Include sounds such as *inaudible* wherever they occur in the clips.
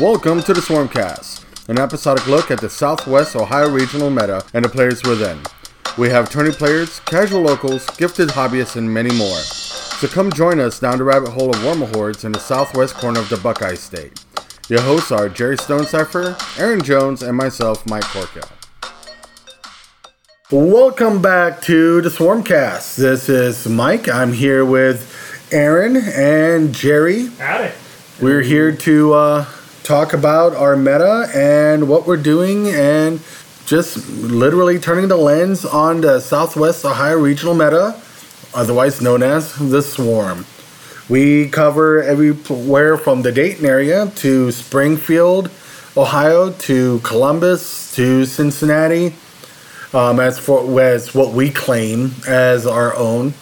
Welcome to the Swarmcast, an episodic look at the Southwest Ohio regional meta and the players within. We have tourney players, casual locals, gifted hobbyists, and many more. So come join us down the rabbit hole of Warmahordes in the southwest corner of the Buckeye State. Your hosts are Jerry Stonecipher, Aaron Jones, and myself, Mike Corkill. Welcome back to the Swarmcast. This is Mike. I'm here with Aaron and Jerry. Howdy. We're here to uh, talk about our meta and what we're doing and just literally turning the lens on the Southwest Ohio regional meta, otherwise known as the Swarm. We cover everywhere from the Dayton area to Springfield, Ohio, to Columbus, to Cincinnati, um, as for as what we claim as our own.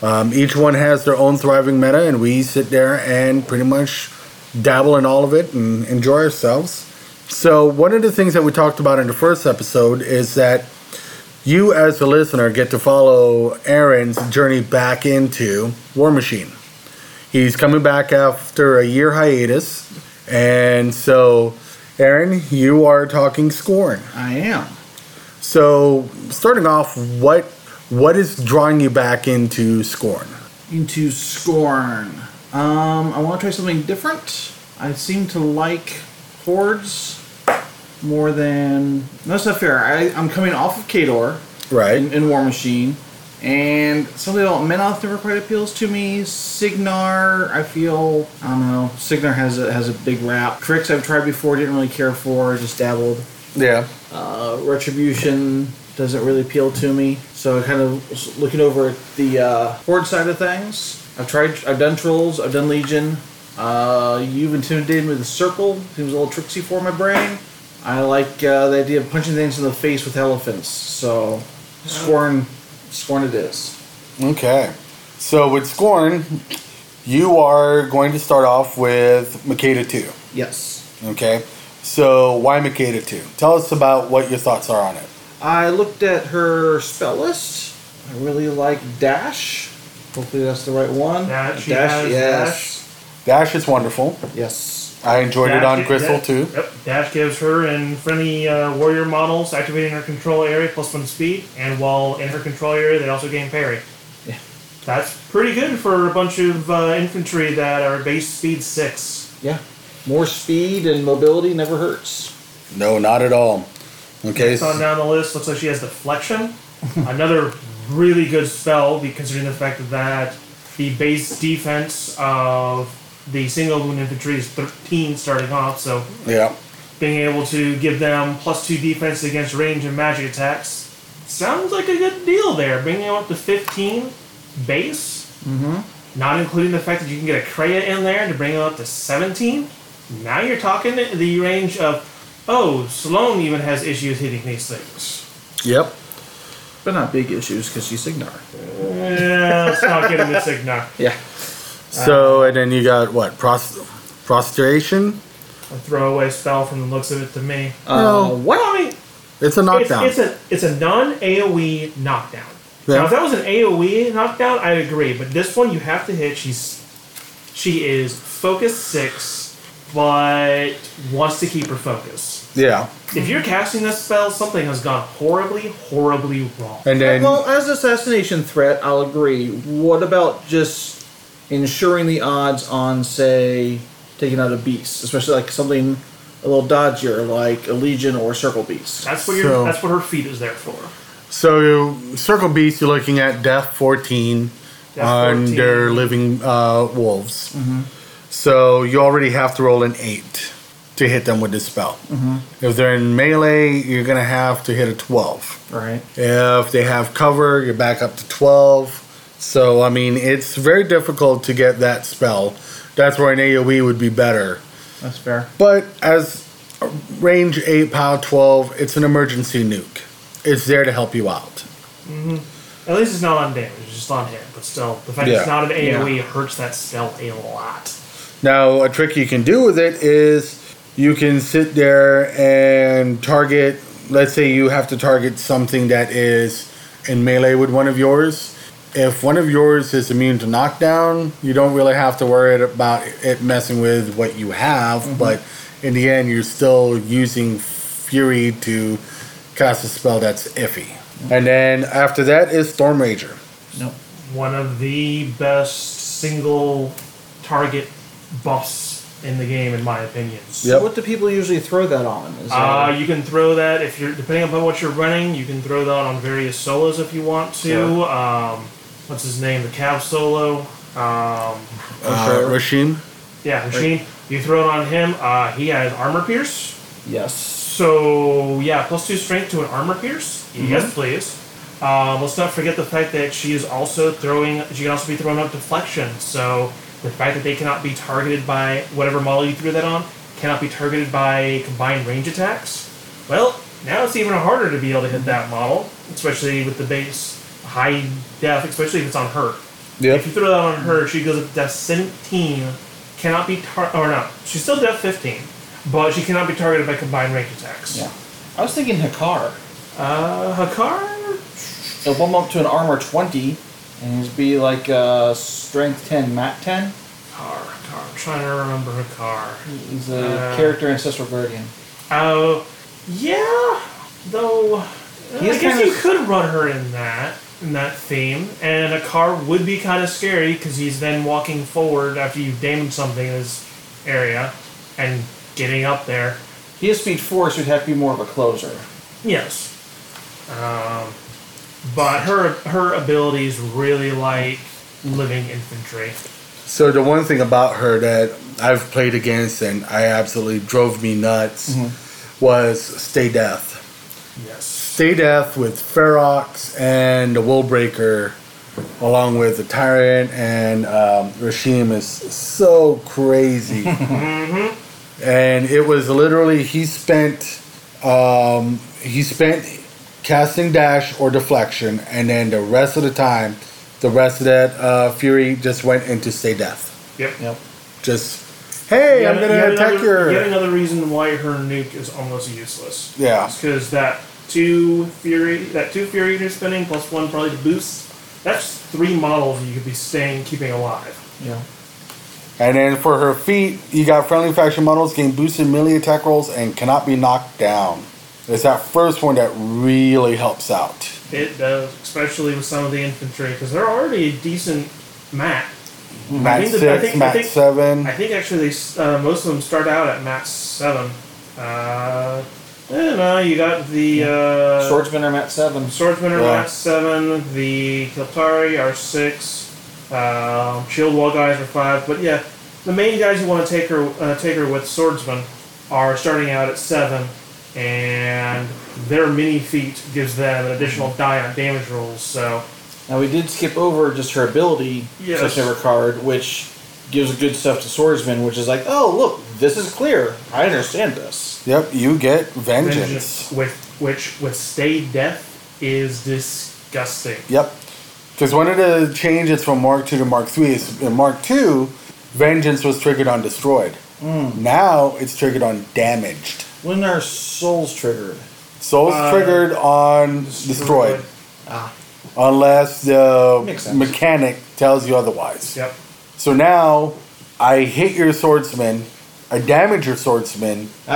Um, each one has their own thriving meta, and we sit there and pretty much dabble in all of it and enjoy ourselves. So, one of the things that we talked about in the first episode is that you, as a listener, get to follow Aaron's journey back into War Machine. He's coming back after a year hiatus, and so, Aaron, you are talking Skorne. I am. So, starting off, what what is drawing you back into Skorne? Into Skorne. Um, I want to try something different. I seem to like hordes more than. No, that's not fair. I, I'm coming off of Khador Right. in, in War Machine, and something about Menoth never quite appeals to me. Cygnar, I feel. I don't know. Cygnar has a, has a big rap. Cryx I've tried before, didn't really care for, just dabbled. Yeah. Uh, Retribution doesn't really appeal to me. So I kind of looking over at the uh, horde side of things. I've tried. I've done trolls. I've done legion. Uh, you've intimidated me with the circle. Seems a little tricksy for my brain. I like uh, the idea of punching things in the face with elephants. So Skorne, Skorne it is. Okay. So with Skorne, you are going to start off with Makeda 2. Yes. Okay. So why Makeda 2? Tell us about what your thoughts are on it. I looked at her spell list. I really like dash. Hopefully that's the right one. That she has yes. Dash is wonderful. Yes. I enjoyed it Dash on gi- Crystal da- too. Yep. Dash gives her and friendly uh, warrior models activating her control area plus one speed, and while in her control area, they also gain parry. Yeah. That's pretty good for a bunch of uh, infantry that are base speed six. Yeah. More speed and mobility never hurts. No, not at all. Okay. Next on down the list, looks like she has deflection. *laughs* Another really good spell, considering the fact that the base defense of the single wound infantry is 13 starting off, so Yeah. being able to give them plus two defense against range and magic attacks sounds like a good deal there. Bringing them up to 15 base, mm-hmm. not including the fact that you can get a Krea in there to bring them up to 17. Now you're talking the range of, oh, Sloan even has issues hitting these things. Yep. But not big issues because she's Cygnar. Yeah, let's not get into Cygnar. *laughs* Yeah. So and then you got what? Pros- prostration. A throwaway spell from the looks of it to me. Uh, No. what? I mean, It's a it's, knockdown. it's a it's a non AOE knockdown. Yeah. Now, if that was an AOE knockdown, I'd agree. But this one, you have to hit. She's she is focus six, but wants to keep her focus. yeah. If you're casting this spell, something has gone horribly, horribly wrong. And then well, as an assassination threat, I'll agree. What about just ensuring the odds on, say, taking out a beast, especially like something a little dodgier, like a legion or a circle beast? That's what your So- that's what her feet is there for. so circle beast. You're looking at death 14 Death on 14. their living uh, wolves. So you already have to roll an eight to hit them with this spell. If they're in melee, you're gonna have to hit a 12. Right. If they have cover, you're back up to 12. So, I mean, it's very difficult to get that spell. That's where an AoE would be better. That's fair. But as range 8, power 12, it's an emergency nuke. It's there to help you out. Mm-hmm. At least it's not on damage; it's just on hit. But still, the fact Yeah. it's not an AOE Yeah. hurts that spell a lot. Now, a trick you can do with it is you can sit there and target, let's say you have to target something that is in melee with one of yours. If one of yours is immune to knockdown, you don't really have to worry about it messing with what you have. Mm-hmm. But in the end, you're still using Fury to cast a spell that's iffy. And then after that is Storm Rager. Nope. One of the best single target buffs in the game, in my opinion. Yep. What do people usually throw that on? Is Uh, you can throw that if you're depending upon what you're running. You can throw that on various solos if you want to. Sure. Um, what's his name? The Cav solo. Um, Uh, sure. Rhadeim. yeah, machine. You throw it on him. Uh, he has armor pierce. yes. So yeah, plus two strength to an armor pierce. Mm-hmm. Yes, please. Um, let's not forget the fact that she is also throwing. She can also be throwing up deflection. So the fact that they cannot be targeted by whatever model you threw that on cannot be targeted by combined range attacks. Well, now it's even harder to be able to hit that model, especially with the base high def, especially if it's on her. If you throw that on her, she goes up to def 17, cannot be tar- or no, she's still def 15, but she cannot be targeted by combined range attacks. Yeah. I was thinking Hakaar. Uh, Hakaar? It'll bump up to an armor 20, and it'd be like uh, strength 10, mat 10. Hakaar, Hakaar. I'm trying to remember Hakaar. He's a Uh, character ancestral guardian. Oh, yeah. Though, uh, He I guess you of- could run her in that in that theme, and a car would be kind of scary because he's then walking forward after you've damaged something in his area and getting up there. He has speed 4, so he'd have to be more of a closer. Yes. Um, but her her abilities really like living infantry. So the one thing about her that I've played against and I absolutely drove me nuts was Stay Death. Yes. Stay Death with Ferox and the Willbreaker, along with the Tyrant and um, Rhadeim is so crazy. *laughs* and it was literally he spent um, he spent casting dash or deflection, and then the rest of the time, the rest of that uh, Fury just went into Stay Death. Yep. Yep. Just hey, I'm gonna yet attack another, your Yet another reason why her nuke is almost useless. yeah. because that two fury, that two fury you're spending plus one probably to boost. That's three models you could be staying keeping alive. Yeah. And then for her feet, you got friendly faction models gain boosted melee attack rolls and cannot be knocked down. It's that first one that really helps out. It does, especially with some of the infantry, because they're already a decent mat. Mat think that- six, I think- I mat think- seven. I think actually they uh, most of them start out at mat seven. Uh, eh, no, you got the uh, Swordsman are mat 7. Swordsman are Yeah. mat seven. The Keltarii are six. Um, Shield Wall guys are five. But yeah, the main guys who want to take her uh, take her with Swordsman are starting out at seven, and their mini feat gives them an additional mm-hmm. die on damage rolls. So Now we did skip over just her ability, Yes. September card, which gives good stuff to swordsman, which is like, oh look, this is clear. I understand this. Yep, you get vengeance. vengeance, with which with stay death is disgusting. Yep. Because one of the uh, changes from Mark Two to Mark Three is in Mark Two, vengeance was triggered on destroyed. Hmm. Now it's triggered on damaged. When are souls triggered? Souls Uh, triggered on destroyed. Ah. Unless the sense. mechanic tells you otherwise. Yep. So now I hit your swordsman, I damage your swordsman. *laughs*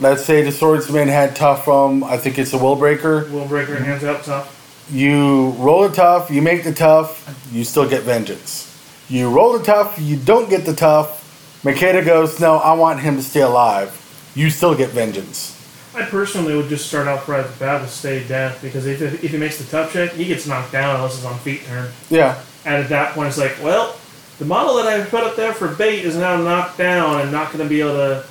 Let's say the swordsman had tough from I think it's a will breaker. Will breaker hands up tough. You roll a tough, you make the tough, you still get vengeance. You roll the tough, you don't get the tough. Makeda goes, No, I want him to stay alive. You still get vengeance. I personally would just start off right at the bat with stay death because if, if he makes the tough check, he gets knocked down unless it's on feet turn. Yeah. And at that point, it's like, well, the model that I put up there for bait is now knocked down and not going to be able to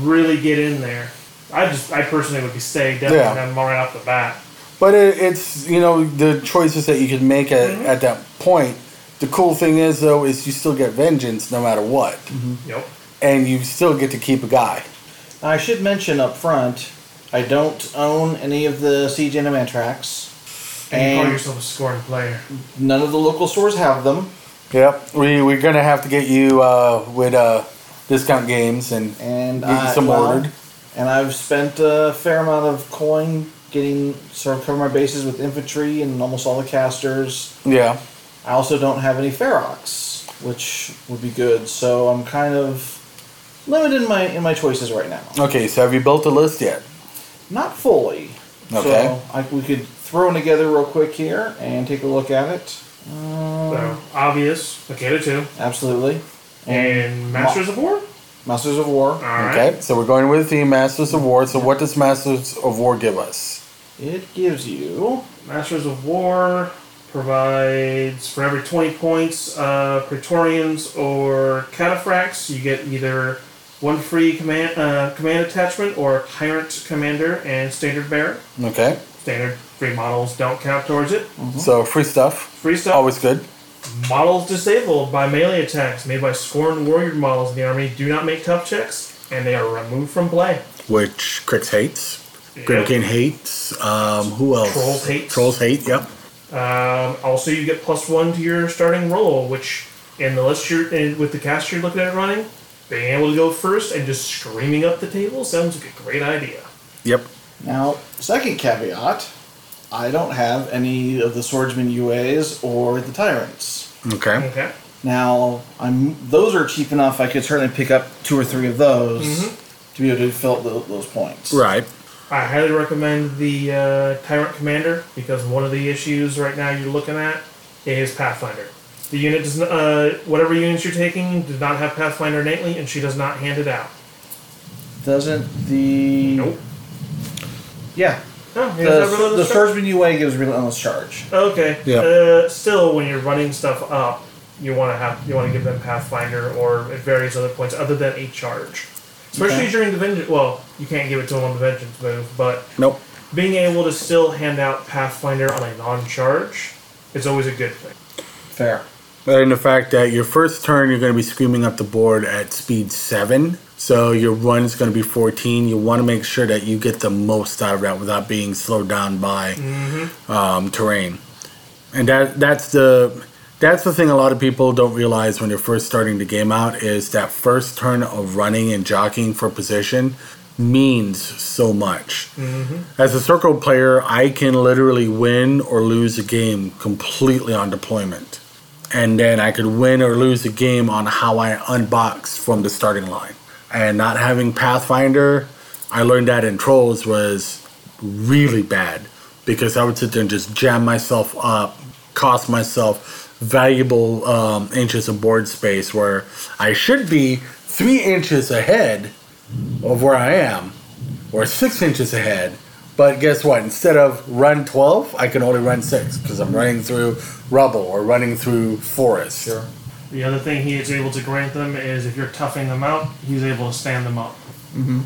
really get in there. I just, I personally would be stay death Yeah. on them right off the bat. But it, it's you know the choices that you can make at, mm-hmm. at that point. The cool thing is though is you still get vengeance no matter what, mm-hmm. Yep. and you still get to keep a guy. I should mention up front, I don't own any of the Siege Animantarax. And, you call yourself a scoring player. none of the local stores have them. Yep, we we're gonna have to get you uh, with uh, discount games and And get you I, some well, ordered. And I've spent a fair amount of coin getting sort of cover my bases with infantry and almost all the casters. Yeah, I also don't have any Ferox, which would be good. So I'm kind of limited in my in my choices right now. Okay, so have you built a list yet? Not fully. Okay. So I, we could throw them together real quick here and take a look at it. So, obvious, Makeda 2. Absolutely. And Masters of War? Masters of War. Alright. Okay, so we're going with the Masters of War. So what does Masters of War give us? It gives you Masters of War provides for every 20 points uh, Praetorians or Cataphracts, you get either one free command uh, command attachment or Tyrant Commander and Standard Bearer. Okay, Standard free models don't count towards it. so free stuff, Free stuff. always good. Models disabled by melee attacks made by scorned Warrior models in the army do not make tough checks, and they are removed from play. Which Cryx hates, Yep. Grymkin hates. Um, who else? Trolls hates. Trolls hate. Yep. Um, also, you get plus one to your starting roll, which in the list you're in, with the cast you're looking at running, being able to go first and just screaming up the table sounds like a great idea. Yep. now. Second caveat: I don't have any of the swordsman UAs or the tyrants. Okay. Okay. Now, I'm those are cheap enough. I could certainly pick up two or three of those to be able to fill tho- those points. Right. I highly recommend the uh, Tyrant Commander because one of the issues right now you're looking at is Pathfinder. The unit does not, uh, whatever units you're taking does not have Pathfinder innately, and she does not hand it out. Doesn't the Nope. yeah Oh, the, yeah, is that really the stuff? swordsman UA gives relentless charge. Okay. Yeah. Uh, still, when you're running stuff up, you want to have you want to give them Pathfinder or at various other points other than a charge. Especially Okay. during the vengeance. Well, you can't give it to them on the vengeance move, but Nope. being able to still hand out Pathfinder on a non-charge is always a good thing. Fair. And the fact that your first turn you're going to be screaming up the board at speed seven, so your run is going to be 14. You want to make sure that you get the most out of that without being slowed down by um, terrain. And that that's the that's the thing a lot of people don't realize when they're first starting the game out is that first turn of running and jockeying for position means so much. As a circle player, I can literally win or lose a game completely on deployment. And then I could win or lose a game on how I unbox from the starting line. And not having Pathfinder, I learned that in Trolls was really bad because I would sit there and just jam myself up, cost myself valuable um, inches of board space where I should be three inches ahead of where I am, or six inches ahead. But guess what? Instead of run 12, I can only run six because I'm running through rubble or running through forest. Sure. The other thing he is able to grant them is if you're toughing them out, he's able to stand them up. Mm-hmm.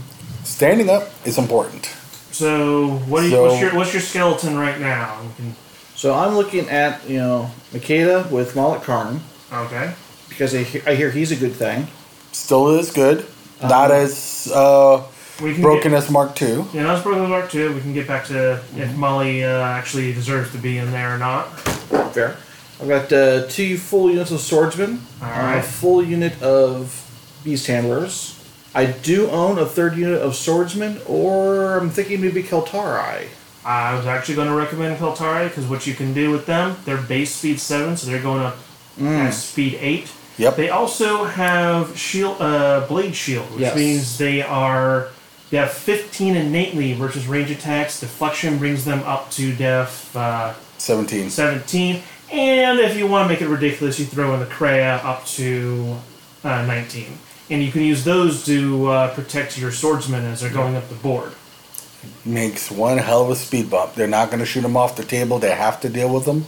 Standing up is important. So what do you, So- what's your what's your skeleton right now? You can, So I'm looking at you know Makeda with Molik Karn okay. because I hear, I hear he's a good thing. Still is good. Not as uh, We can broken Get, as Mark II. yeah, that's broken Mark too. We can get back to if Molly uh, actually deserves to be in there or not. Fair. I've got uh, two full units of swordsmen, All right. a full unit of beast handlers. I do own a third unit of swordsmen, or I'm thinking maybe Keltarii. I was actually going to recommend Keltarii because what you can do with them, they're base speed seven, so they're going up at speed eight. Yep. They also have shield, uh, blade shield, which Yes. means they are they have 15 innately versus range attacks. Deflection brings them up to def uh, 17. 17, and if you want to make it ridiculous, you throw in the Krea up to uh, 19, and you can use those to uh, protect your swordsmen as they're going up the board. Makes one hell of a speed bump. They're not going to shoot them off the table. They have to deal with them.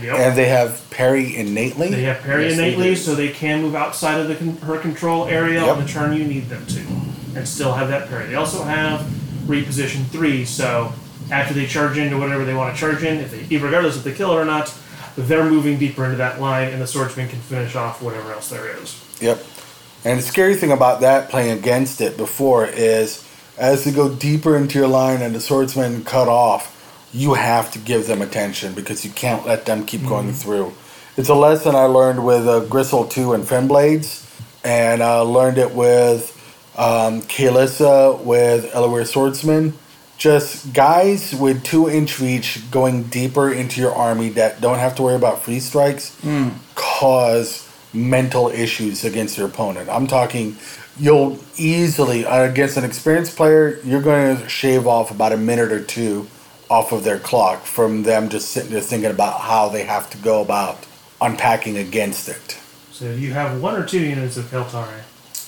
Yep. And they have parry innately. They have parry Yes, innately, do. so they can move outside of the con- her control area Yep. on the turn you need them to, and still have that parry. They also have reposition three, so after they charge into whatever they want to charge in, if they, regardless if they kill it or not, they're moving deeper into that line, and the swordsman can finish off whatever else there is. Yep. And the scary thing about that playing against it before is as they go deeper into your line and the swordsman cut off, you have to give them attention because you can't let them keep going through. It's a lesson I learned with uh, Grissel 2 and Fennblades, and I learned it with um, Kalissa with Elaware Swordsman. Just guys with two inch reach going deeper into your army that don't have to worry about free strikes cause mental issues against your opponent. I'm talking you'll easily against an experienced player, you're going to shave off about a minute or two off of their clock from them just sitting there thinking about how they have to go about unpacking against it. So you have one or two units of Keltarii.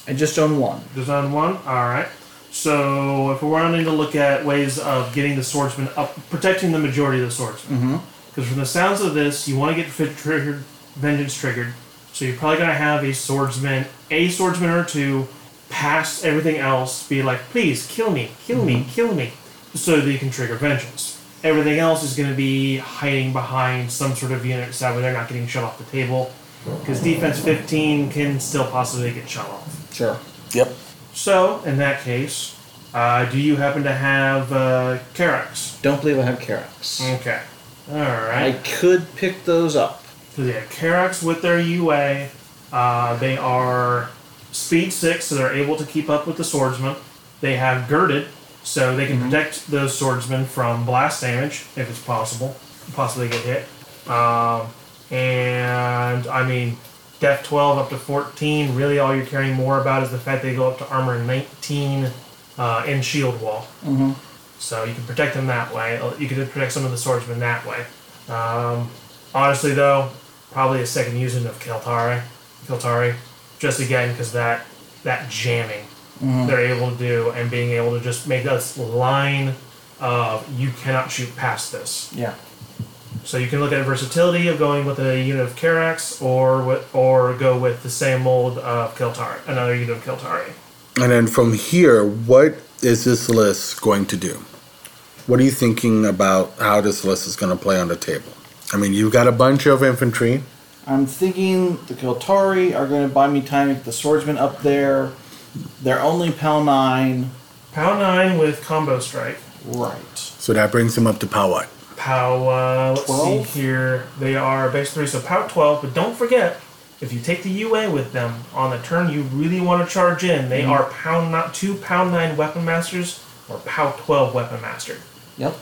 I just own one. Just on one? Alright. So if we're wanting to look at ways of getting the swordsman up, protecting the majority of the swordsman. Mm-hmm. Because from the sounds of this, you want to get fit triggered, vengeance triggered. So you're probably going to have a swordsman, a swordsman or two, past everything else, be like, please kill me, kill me, mm-hmm. kill me, so that you can trigger vengeance. Everything else is going to be hiding behind some sort of unit, so that way they're not getting shut off the table. Because defense 15 can still possibly get shut off. Sure. Yep. So, in that case, uh, do you happen to have uh, Karax? Don't believe I have Karax. Okay. Alright. I Alright. could pick those up. So they have Karax with their UA. Uh, they are speed 6, so they're able to keep up with the swordsman. They have girded, so they can protect those swordsmen from blast damage, if it's possible. Possibly get hit. Um, and, I mean, Def 12 up to 14, really all you're caring more about is the fact they go up to armor 19 uh, and shield wall. Mm-hmm. So you can protect them that way. Uh, You can protect some of the swordsmen that way. Um, honestly, though, probably a second using of Keltarii, Keltarii, just again because that that jamming they're able to do and being able to just make this line of you cannot shoot past this. Yeah. So you can look at versatility of going with a unit of Karax or with, or go with the same mold of Keltarii, another unit of Keltarii. And then from here, what is this list going to do? What are you thinking about how this list is going to play on the table? I mean, you've got a bunch of infantry. I'm thinking the Keltarii are going to buy me time to get the swordsman up there. They're only PAL 9. PAL nine with combo strike. Right. So that brings them up to power what? POW, uh, let's 12? see here. They are base 3, so POW 12, but don't forget, if you take the UA with them on the turn you really want to charge in, they are pound not 2 pound 9 Weapon Masters or POW 12 Weapon Master. Yep.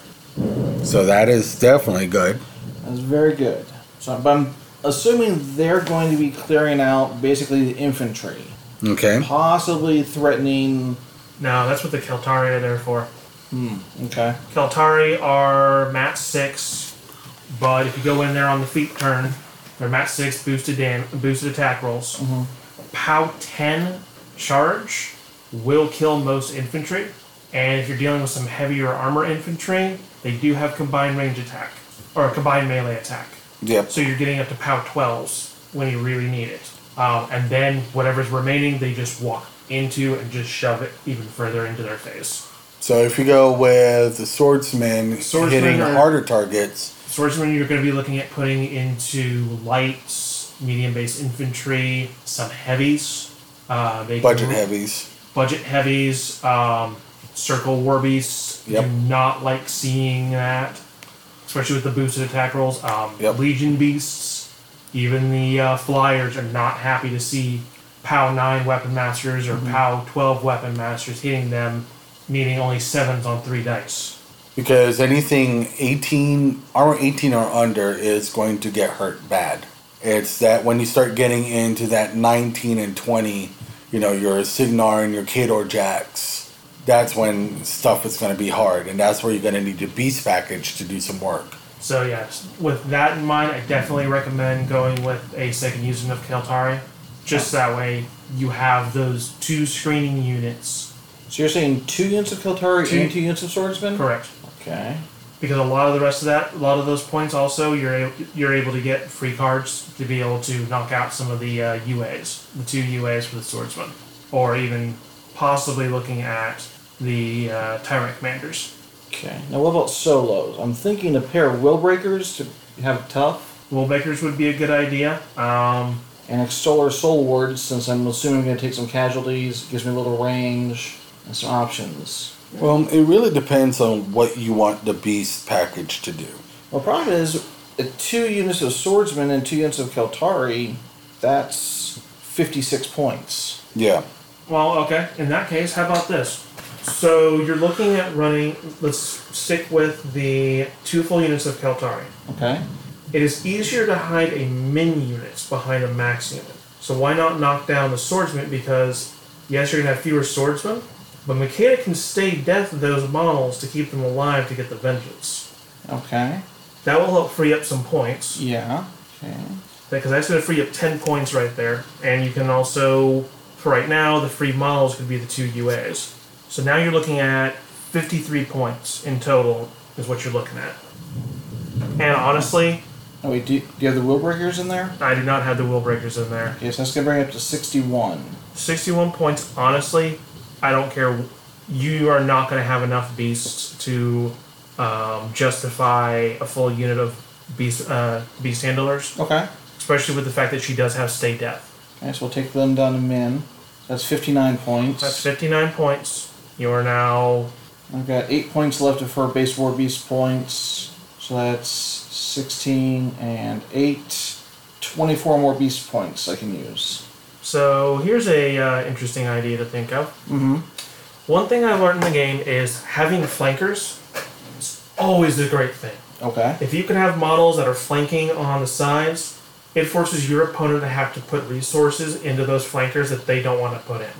So that is definitely good. That's very good. So but I'm assuming they're going to be clearing out basically the infantry, Okay. possibly threatening. No, that's what the Keltarii are there for. Okay. Keltarii are mat 6, but if you go in there on the feet turn, they're mat 6 boosted, dam- boosted attack rolls. POW 10 charge will kill most infantry, and if you're dealing with some heavier armor infantry, they do have combined range attack or a combined melee attack. Yep. So you're getting up to POW 12s when you really need it. Um, and then whatever's remaining, they just walk into and just shove it even further into their face. So if you go with the swordsman, Swordsman hitting are- harder targets, Swordsman, you're going to be looking at putting into lights, medium base infantry, some heavies. Uh, budget can- heavies. budget heavies, um, circle war beasts. Yep. Do not like seeing that, especially with the boosted attack rolls. Um, Yep. Legion beasts, even the uh, flyers are not happy to see POW nine weapon masters or POW twelve weapon masters hitting them, needing only sevens on three dice. Because anything 18, armor 18 or under is going to get hurt bad. It's that when you start getting into that 19 and 20, you know, your Cygnar and your Khador Jacks, that's when stuff is going to be hard. And that's where you're going to need your Beast package to do some work. So yes, with that in mind, I definitely recommend going with a second using of Keltarii. Just that way, you have those two screening units. So you're saying two units of Keltarii Two- and two units of swordsman? Correct. Okay. because a lot of the rest of that, a lot of those points also, you're able, you're able to get free cards to be able to knock out some of the uh, UAs, the two UAs for the swordsman, or even possibly looking at the uh, tyrant commanders. Okay. Now what about solos? I'm thinking a pair of will breakers to have tough, Willbreakers would be a good idea. Um, and extoller soul wards since I'm assuming I'm going to take some casualties. Gives me a little range and some options. Well, it really depends on what you want the Beast package to do. Well, problem is, uh, two units of swordsman and two units of Keltarii, that's 56 points. Yeah. well, okay. In that case, how about this? So you're looking at running. Let's stick with the two full units of Keltarii. Okay. It is easier to hide a min unit behind a max unit. So why not knock down the swordsman? Because yes, you're gonna have fewer swordsmen, but Makeda can stay death those models to keep them alive to get the vengeance. Okay. That will help free up some points Yeah. Okay. because that's gonna free up ten points right there, and you can also, for right now, the free models could be the two UAs. So now you're looking at fifty-three points in total is what you're looking at. And honestly, Oh wait, do you, do you have the will breakers in there? I do not have the will breakers in there. Okay, so that's gonna bring it up to sixty-one. 61 points, honestly, I don't care. You are not going to have enough beasts to um, justify a full unit of beast, uh, beast handlers, Okay. especially with the fact that she does have stay death. Okay, so we'll take them down to min. That's fifty-nine points. That's 59 points. You are now. I've got eight points left of her base war beast points. So that's 16 and 8. 24 more beast points I can use. So here's a uh, interesting idea to think of. Mm-hmm. One thing I learned in the game is having flankers is always a great thing. Okay. If you can have models that are flanking on the sides, it forces your opponent to have to put resources into those flankers that they don't want to put in.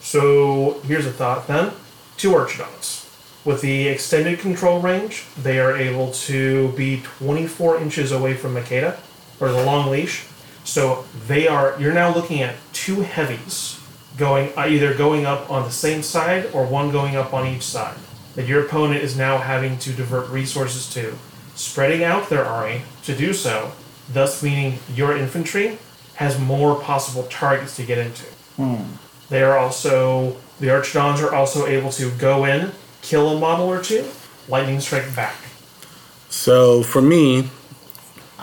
So here's a thought then. Two Archidons. With the extended control range, they are able to be 24 inches away from Makeda, or the long leash. So they are, you're now looking at two heavies going, uh, either going up on the same side or one going up on each side. That your opponent is now having to divert resources to, spreading out their army to do so, thus meaning your infantry has more possible targets to get into. They are also the Archidons are also able to go in, kill a model or two, lightning strike back. So for me,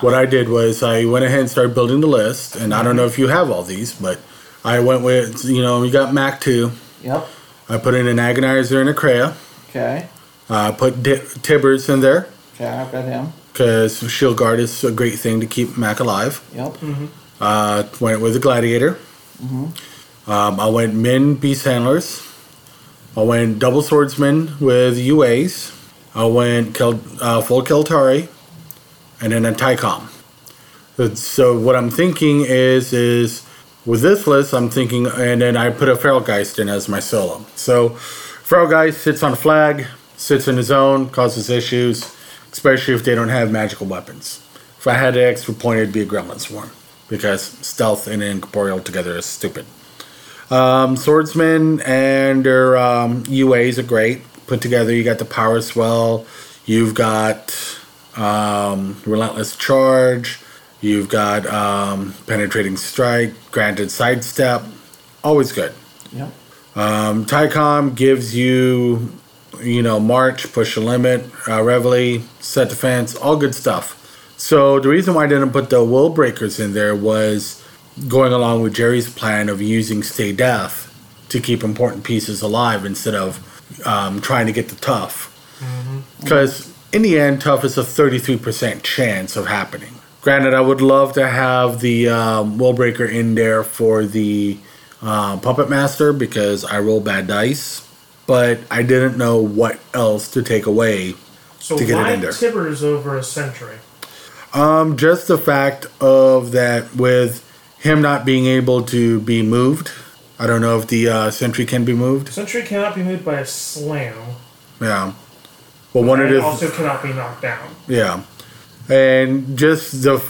what I did was I went ahead and started building the list, and I don't know if you have all these, but I went with you know you got Mac two. Yep. I put in an Agonizer and a Krea. Okay. I put Di- Tibbers in there Okay, I've got him. because Shield Guard is a great thing to keep Mac alive. Yep. Mhm. Uh, went with a Gladiator. Um, I went Min Beast Handlers. I went Double Swordsman with UAs. I went Kel- uh, full Keltarii, and then a Tycom. So- what I'm thinking is is with this list, I'm thinking, and then I put a Feralgeist in as my solo. So Feralgeist sits on a flag, sits in his own, causes issues, especially if they don't have magical weapons. If I had an extra point, it'd be a Gremlin Swarm because stealth and incorporeal together is stupid. Um, swordsmen and their um, UAs are great. Put together, you got the power swell, you've got um, relentless charge, you've got um, penetrating strike, granted sidestep, always good. Yep. Um, Tycom gives you, you know, march, push the limit, uh, reveille, set defense, all good stuff. So the reason why I didn't put the will breakers in there was going along with Jerry's plan of using stay death to keep important pieces alive instead of um, trying to get the tough. Because in the end, tough is a 33% chance of happening. Granted, I would love to have the um, will breaker in there for the uh, puppet master because I roll bad dice, but I didn't know what else to take away. So To get it in there. Tibbers over a Sentry? Um, just the fact of that with him not being able to be moved. I don't know if the uh, sentry can be moved. Sentry cannot be moved by a slam. Yeah. But one of the also cannot be knocked down. Yeah. And just the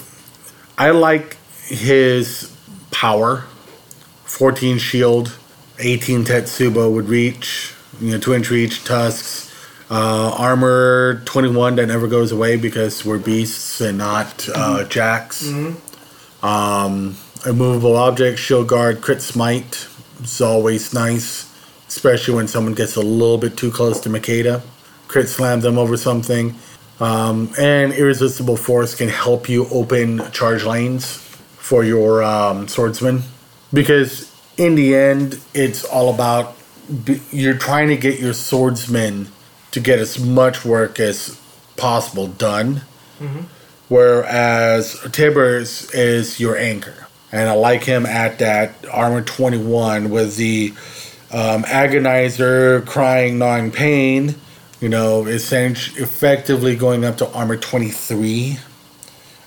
I like his power. 14 shield, 18 Tetsubo would reach, you know, 2 inch reach, tusks. Uh, armor 21 that never goes away because we're beasts and not uh, jacks. Um, immovable object, shield guard, crit smite is always nice, especially when someone gets a little bit too close to Makeda. Crit slam them over something. Um, and irresistible force can help you open charge lanes for your um, swordsman. Because in the end it's all about b- you're trying to get your swordsman to get as much work as possible done. Whereas tibbers is your anchor. And i like him at that armor 21 with the um, agonizer crying gnawing pain you know, essentially effectively going up to armor 23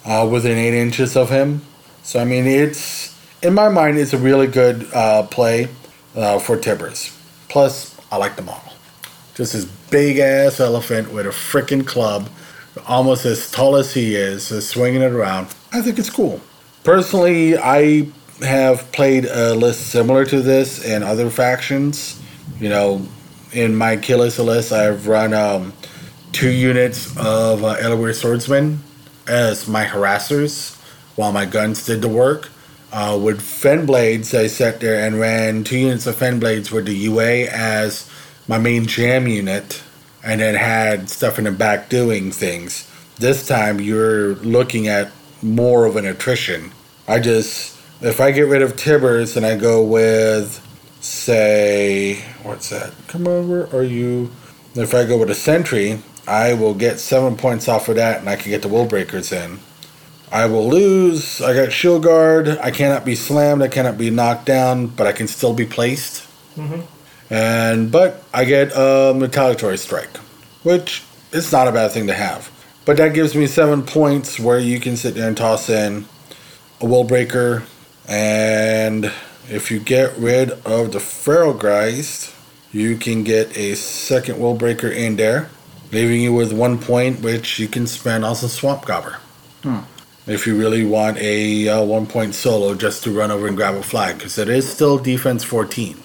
uh, within 8 inches of him. So, I mean, it's, in my mind, it's a really good uh, play. uh, for Tibbers. Plus, I like the model. Just this big ass elephant with a freaking club, almost as tall as he is, is swinging it around. I think it's cool. Personally, I have played a list similar to this in other factions. You know, in my Achilles list, I've run um, two units of uh, Swordsmen as my harassers while my guns did the work. Uh, with Fennblades, I sat there and ran two units of Fennblades with the UA as my main jam unit, and then had stuff in the back doing things. This time, you're looking at more of an attrition. I just, if I get rid of Tibbers and I go with, say, what's that? Come where are you? If I go with a Sentry, I will get seven points off of that, and I can get the Will Breakers in. I will lose. I got shield guard. I cannot be slammed. I cannot be knocked down, but I can still be placed. Mm-hmm. And but I get a retaliatory strike, which is not a bad thing to have. But that gives me seven points where you can sit there and toss in a will breaker, and if you get rid of the feral geist, you can get a second will breaker in there, leaving you with one point, which you can spend on some swamp gobber. If you really want a uh, one point solo just to run over and grab a flag, because it is still defense 14.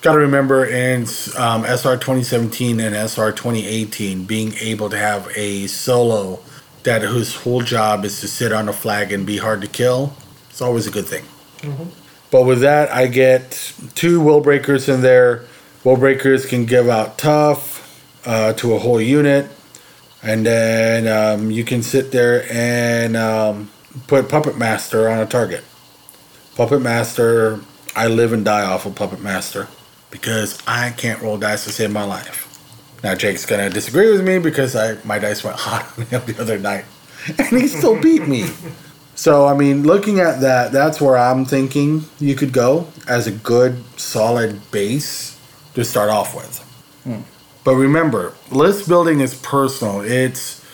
Got to remember in um, SR 2017 and SR 2018, being able to have a solo that whose whole job is to sit on a flag and be hard to kill, it's always a good thing. But with that, I get two will breakers in there. Will breakers can give out tough uh, to a whole unit, and then um, you can sit there and um, put puppet master on a target. Puppet master, I live and die off of puppet master because I can't roll dice to save my life. Now Jake's gonna disagree with me because I my dice went *laughs* hot on him the other night, and he still beat me. So I mean, looking at that, that's where I'm thinking you could go as a good solid base to start off with. But remember, list building is personal. It's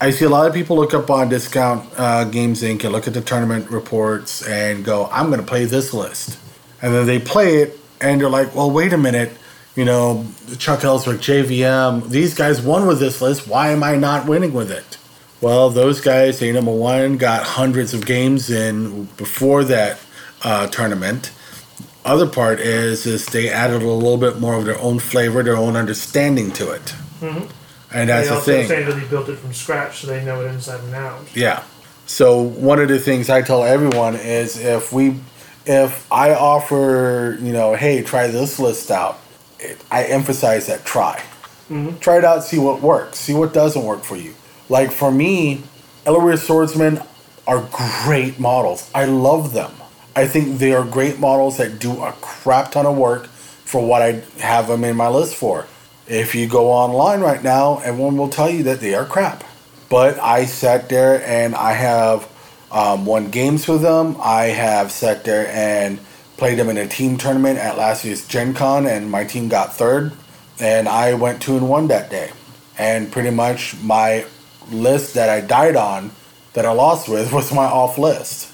I see a lot of people look up on Discount uh, Games Inc. and look at the tournament reports and go, "I'm going to play this list," and then they play it and they're like, "Well, wait a minute." You know, Chuck Ellsworth, JVM, these guys won with this list. Why am I not winning with it? Well, those guys, they number one, got hundreds of games in before that uh, tournament. Other part is is they added a little bit more of their own flavor, their own understanding to it, Mhm. and that's they the also thing. they built it from scratch, so they know it inside and out. Yeah. So one of the things I tell everyone is if we, if I offer, you know, hey, try this list out, I emphasize that try. Try it out, see what works, see what doesn't work for you. Like for me, Elaware Swordsmen are great models. I love them. I think they are great models that do a crap ton of work for what I have them in my list for. If you go online right now, everyone will tell you that they are crap. But I sat there and I have um, won games with them. I have sat there and played them in a team tournament at last year's Gen Con, and my team got third. And I went two and one that day. And pretty much my list that I died on, that I lost with, was my off list.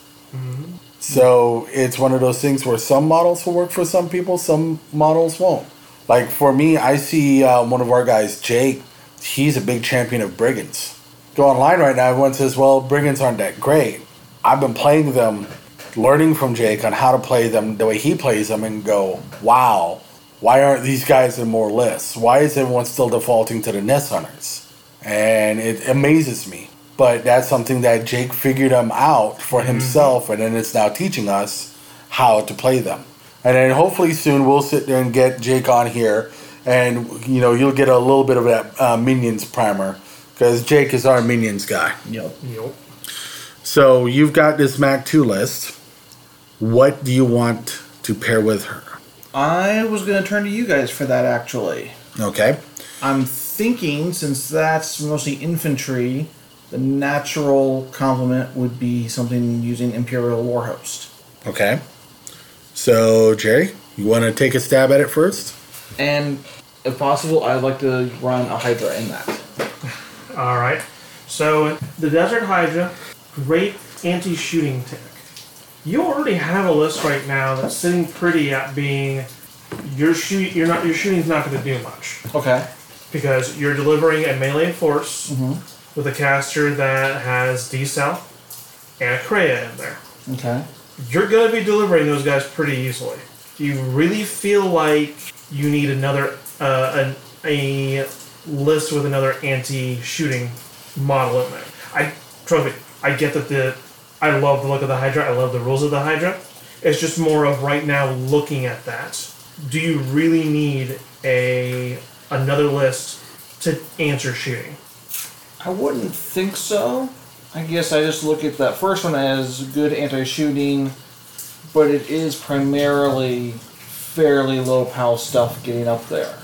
So it's one of those things where some models will work for some people, some models won't. Like for me, I see uh, one of our guys, Jake. He's a big champion of brigands. Go online right now. Everyone says, "Well, brigands aren't that great." I've been playing them, learning from Jake on how to play them the way he plays them, and go, "Wow, why aren't these guys in more lists? Why is everyone still defaulting to the Nest Hunters?" And it amazes me. But that's something that Jake figured them out for himself, and then it's now teaching us how to play them. And then hopefully soon we'll sit there and get Jake on here, and you know you'll get a little bit of that uh, minions primer because Jake is our minions guy. Yep. Yup. So you've got this Mac Two list. What do you want to pair with her? I was going to turn to you guys for that actually. Okay. I'm thinking since that's mostly infantry, the natural complement would be something using Imperial Warhost. Okay. So Jerry, you want to take a stab at it first? And if possible, I'd like to run a Hydra in that. All right. So the Desert Hydra, great anti-shooting tech. you already have a list right now that's sitting pretty at being your shoot. You're not your shooting's not going to do much Okay. Because you're delivering a melee force Mm-hmm. with a caster that has D South and a Krea in there. Okay. You're going to be delivering those guys pretty easily. Do you really feel like you need another uh, a, a list with another anti-shooting model in there? I trust me. I get that the I love the look of the Hydra. I love the rules of the Hydra. It's just more of right now looking at that. Do you really need a another list to answer shooting? I wouldn't think so. I guess I just look at that first one as good anti-shooting, but it is primarily fairly low PAL stuff getting up there.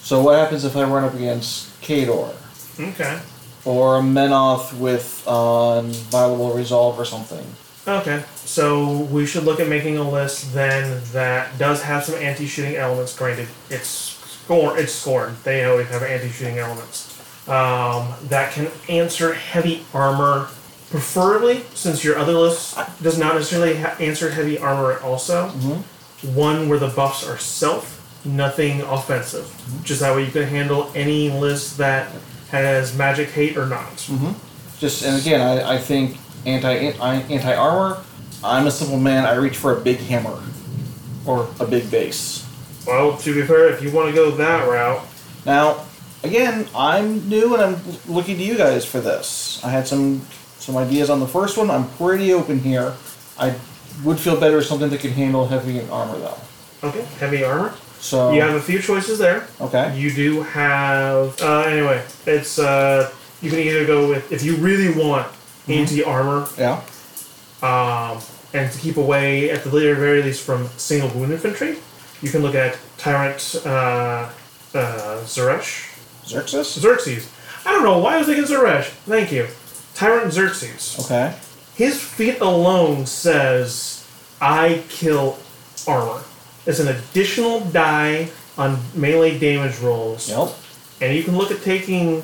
So what happens if I run up against Khador? Okay. Or a Menoth with uh, Inviolable Resolve or something? Okay, so we should look at making a list then that does have some anti-shooting elements. Granted, it's Skorne. It's Skorne. They always have anti-shooting elements um, that can answer heavy armor, preferably since your other list does not necessarily ha- answer heavy armor. Also, mm-hmm. one where the buffs are self, nothing offensive. Mm-hmm. Just that way you can handle any list that has magic hate or not. Mm-hmm. Just and again, I, I think anti anti armor. I'm a simple man. I reach for a big hammer or a big base. Well, to be fair, if you want to go that route. Now, again, I'm new and I'm looking to you guys for this. I had some some ideas on the first one. I'm pretty open here. I would feel better with something that could handle heavy armor though. Okay, heavy armor. So You have a few choices there. okay, You do have. Uh, anyway, it's uh, you can either go with if you really want anti armor, yeah, um, and to keep away at the very very least from single wound infantry. You can look at Tyrant uh, uh, Zeresh. Xerxis. Xerxis. I don't know why I was thinking Zeresh. Thank you. Tyrant Xerxis. Okay, His feat alone says, I kill armor. It's an additional die on melee damage rolls. yep. And you can look at taking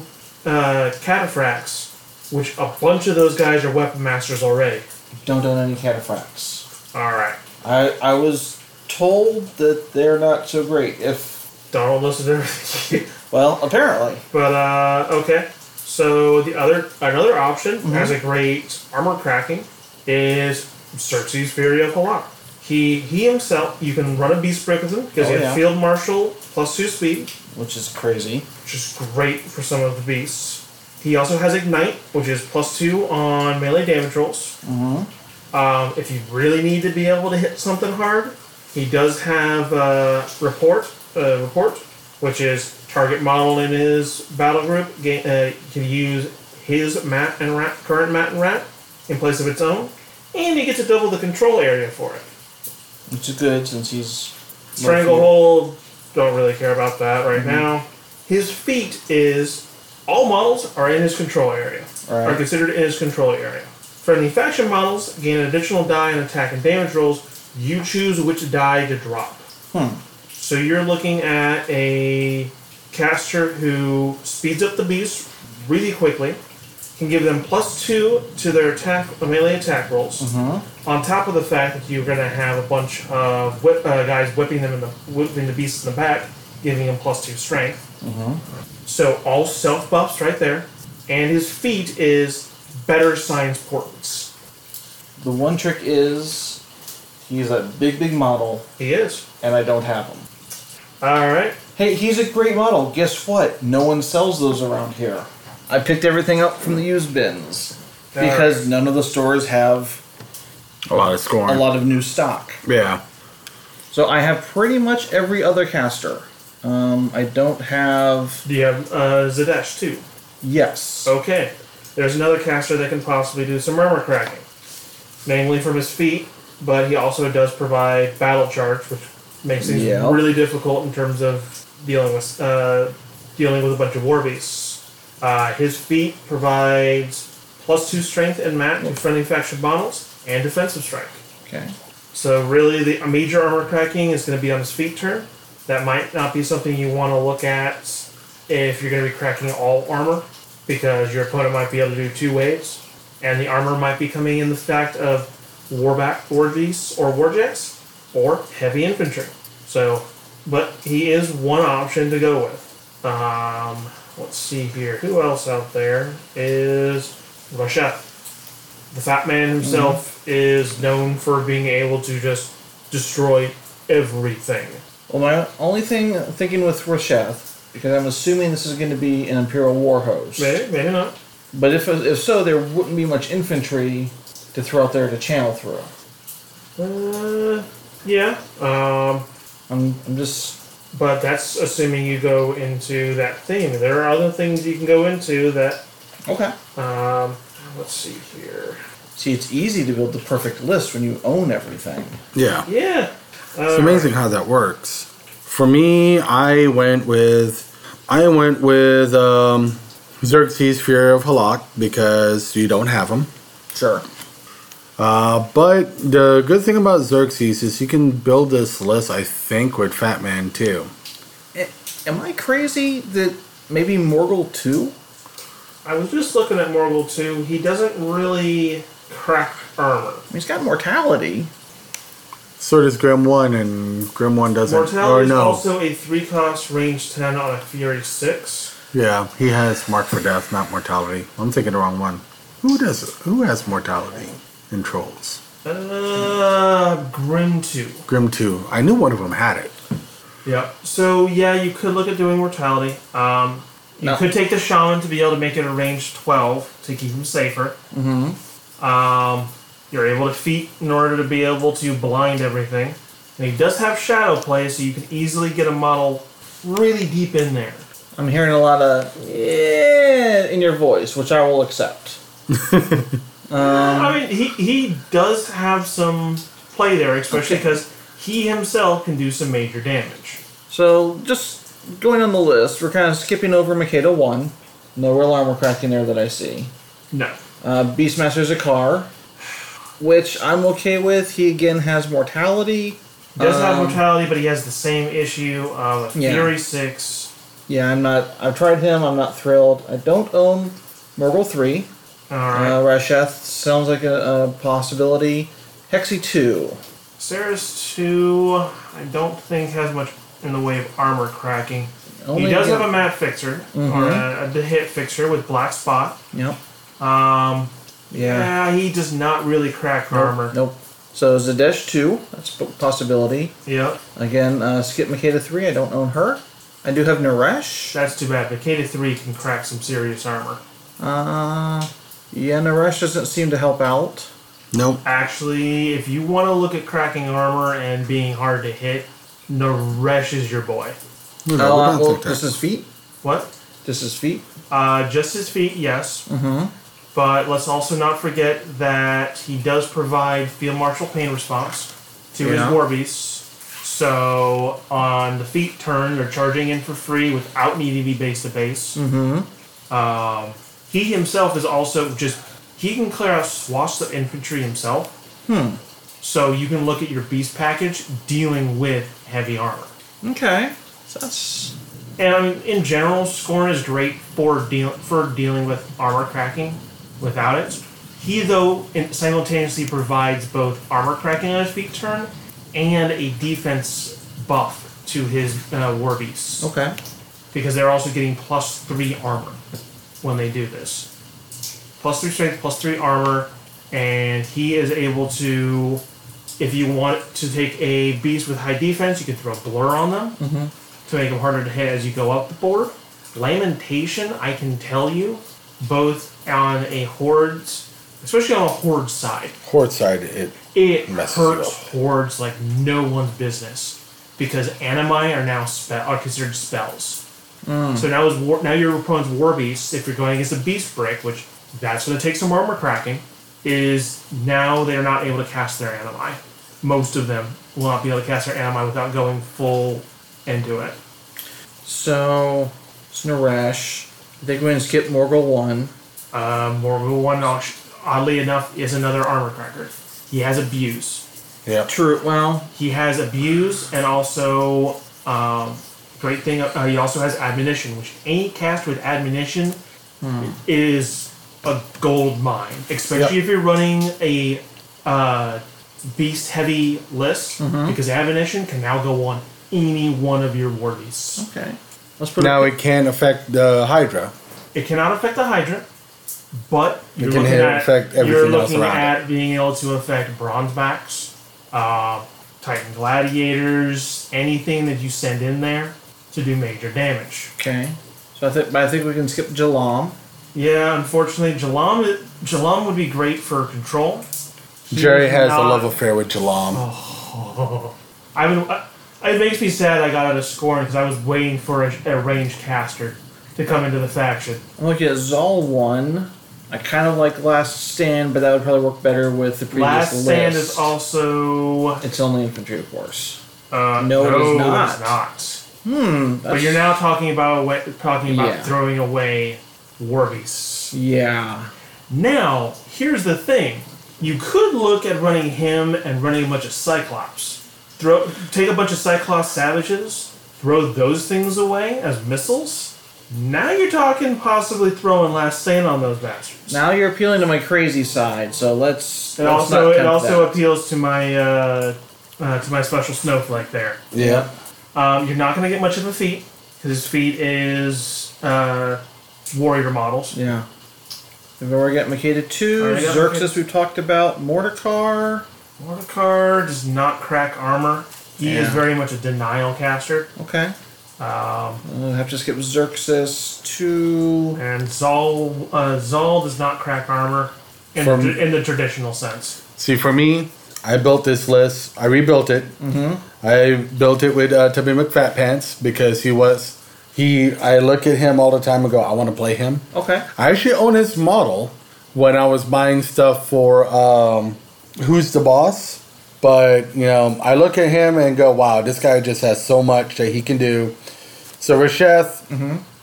uh, cataphracts, which a bunch of those guys are weapon masters already. Don't own any cataphracts. Alright. I I was told that they're not so great. If Donald listed everything. *laughs* well, apparently. but, uh, okay. So the other, another option as a great armor cracking is Xerxis Fury of Halaak. He, he himself, you can run a beast break with him because Oh, he has yeah. field marshal plus two speed. Which is crazy. which is great for some of the beasts. He also has Ignite, which is plus two on melee damage rolls. Mm-hmm. Um, if you really need to be able to hit something hard, he does have uh, Rapport, uh, Rapport, which is target model in his battle group uh, can use his mat and rat, current mat and rat in place of its own, and he gets to double the control area for it. Which is good since he's Stranglehold, don't really care about that right now. His feat is all models are in his control area, Right. are considered in his control area. Friendly faction models gain an additional die in attack and damage rolls. You choose which die to drop. Hmm. So you're looking at a caster who speeds up the beast really quickly, can give them plus two to their attack melee attack rolls. Mm-hmm. On top of the fact that you're going to have a bunch of whip, uh, guys whipping them in the whipping the beasts in the back, giving them plus two strength. Mm-hmm. So all self buffs right there, and his feat is better science portents. The one trick is he's a big, big model, He is. and I don't have him. All right. Hey, he's a great model. Guess what? No one sells those around here. I picked everything up from the used bins because Alright. none of the stores have A lot of scoring. a lot of new stock. Yeah. So I have pretty much every other caster. Um, I don't have. Do you have uh, Zaadesh too? Yes. Okay. There's another caster that can possibly do some armor cracking, namely from his feet, but he also does provide battle charge, which makes things Yeah. really difficult in terms of dealing with uh, dealing with a bunch of war beasts. Uh, his feet provides plus two strength and mat to friendly faction models and defensive strike. Okay. So really, the major armor cracking is going to be on his feet turn. That might not be something you want to look at if you're going to be cracking all armor, because your opponent might be able to do two waves, and the armor might be coming in the fact of warback, war beasts, or warjacks, or heavy infantry. So, but he is one option to go with. Um, let's see here. Who else out there is Rasheth? The Fat Man himself is known for being able to just destroy everything. Well, my only thing thinking with Rasheth, because I'm assuming this is going to be an Imperial war host. Maybe, maybe not. But if, if so, there wouldn't be much infantry to throw out there to channel through. Uh, yeah. Um, I'm, I'm just. but that's assuming you go into that theme. There are other things you can go into that. Okay. Um, let's see here. See, it's easy to build the perfect list when you own everything. Yeah. Yeah. Uh, It's amazing how that works. For me, I went with I went with um, Xerxis Fear of Halaak because you don't have him. Sure. Uh, but the good thing about Xerxis is you can build this list, I think, with Fat Man too. Eh, Am I crazy that maybe Morghoul 2? I was just looking at Morghoul 2. He doesn't really crack armor. He's got mortality. So does Grim One, and Grim One doesn't. Mortality or is also a 3 cost range 10 on a Fury 6. yeah, he has Mark for Death, not Mortality. I'm thinking the wrong one. Who does? Who has Mortality in Trolls? Uh, Grim 2. Grim Two. I knew one of them had it. Yep. So yeah, you could look at doing mortality. Um, you No. could take the shaman to be able to make it a range twelve to keep him safer. Mm-hmm. Um, you're able to feat in order to be able to blind everything, and he does have shadow play, so you can easily get a model really deep in there. I'm hearing a lot of yeah in your voice, which I will accept. *laughs* I mean, he he does have some play there, especially Okay. because he himself can do some major damage. So, just going on the list, we're kind of skipping over Makeda 1. No real armor cracking there that I see. No. Uh, Hakaar, which I'm okay with. He again has mortality. Does have Um, mortality, but he has the same issue of a Yeah. Fury six. Yeah, I'm not. I've tried him. I'm not thrilled. I don't own Morghoul 3. All right. Uh, Rasheth sounds like a, a possibility. Hexy 2. Ceres 2, I don't think has much in the way of armor cracking. Only he does have a mat fixer, or a, a hit fixer with black spot. Yep. Um, Yeah. yeah, he does not really crack armor. Nope. So Zaadesh 2. That's a possibility. Yep, Again, uh, skip Makeda 3. I don't own her. I do have Naaresh. that's too bad. Makeda 3 can crack some serious armor. Uh, yeah, Naaresh doesn't seem to help out. Nope. Actually, if you want to look at cracking armor and being hard to hit, Naaresh is your boy. No, Uh, no, we well, just his feet. What? Just his feet. Uh, just his feet, yes. Mm-hmm. But let's also not forget that he does provide field marshal pain response to Yeah. his war beasts. So on the feet turn, they're charging in for free without needing to be base to base. Mm-hmm. Um, he himself is also just he can clear out swaths of infantry himself. Hmm. So you can look at your beast package dealing with heavy armor. Okay. So that's And I mean, in general, Skorne is great for deal for dealing with armor cracking. Without it, he though simultaneously provides both armor cracking on his feet turn and a defense buff to his uh, war beasts okay. because they're also getting plus three armor when they do this. Plus three strength, plus three armor, and he is able to. If you want to take a beast with high defense, you can throw a blur on them mm-hmm. to make them harder to hit as you go up the board. Lamentation, I can tell you, both on a hordes, especially on a horde side, Horde side, it it Messes hurts up. hordes like no one's business because animi are now spe- are considered spells. So now is war- now your opponent's war beast, if you're going against a beast brick, which that's going to take some armor cracking, is now they're not able to cast their animi. Most of them will not be able to cast their animi without going full into it. So it's Naaresh. I think we're gonna skip Morghoul 1. Uh, Morghoul one, oddly enough, is another armor cracker. He has abuse. yeah. True. Well, He has abuse and also um, great thing. Uh, he also has admonition, which any cast with admonition is a gold mine, especially Yep. if you're running a uh, beast heavy list because admonition can now go on any one of your war beasts. Okay. Let's put Now a, it can affect the Hydra. It cannot affect the Hydra, but you're can looking hit- at affect you're everything else looking around at being able to affect Bronzebacks, uh, Titan Gladiators, anything that you send in there to do major damage. Okay. So I think, but I think we can skip Jalaam. Yeah, unfortunately, Jalaam Jalaam would be great for control. He Jerry has not- a love affair with Jalaam. *laughs* I would. I, it makes me sad I got out of scoring because I was waiting for a, a ranged caster to come into the faction. I'm looking at Zaal one. I kind of like Last Stand, but that would probably work better with the previous Last list. Stand is also. It's only infantry, of course. Uh, No, it is It's not. not. Hmm. But you're now talking about wa- talking about Yeah. throwing away war beasts. Yeah. Now, here's the thing: you could look at running him and running a bunch of Cyclops. Throw, take a bunch of Cyclops savages, throw those things away as missiles. Now you're talking possibly throwing Last Stand on those bastards. Now you're appealing to my crazy side, so let's. it let's also not it also that. appeals to my uh, uh, to my special snowflake there. Yeah. Um, you're not going to get much of a feat because his feat is uh, warrior models. Yeah. We've already got Makeda 2, Already got Xerxis Makeda. we've talked about, Mordikaar. Mordikaar does not crack armor. He is Yeah. very much a denial caster. Okay. Um, We'll have to skip Xerxis 2. and Zaal uh, Zaal does not crack armor in, From- the, in the traditional sense. See, for me, I built this list. I rebuilt it. Mm-hmm. I built it with uh, Tubby McFatpants because he was he. I look at him all the time and go, I want to play him. Okay. I actually own his model when I was buying stuff for um, Who's the Boss. But you know, I look at him and go, "Wow, this guy just has so much that he can do." So Rasheth,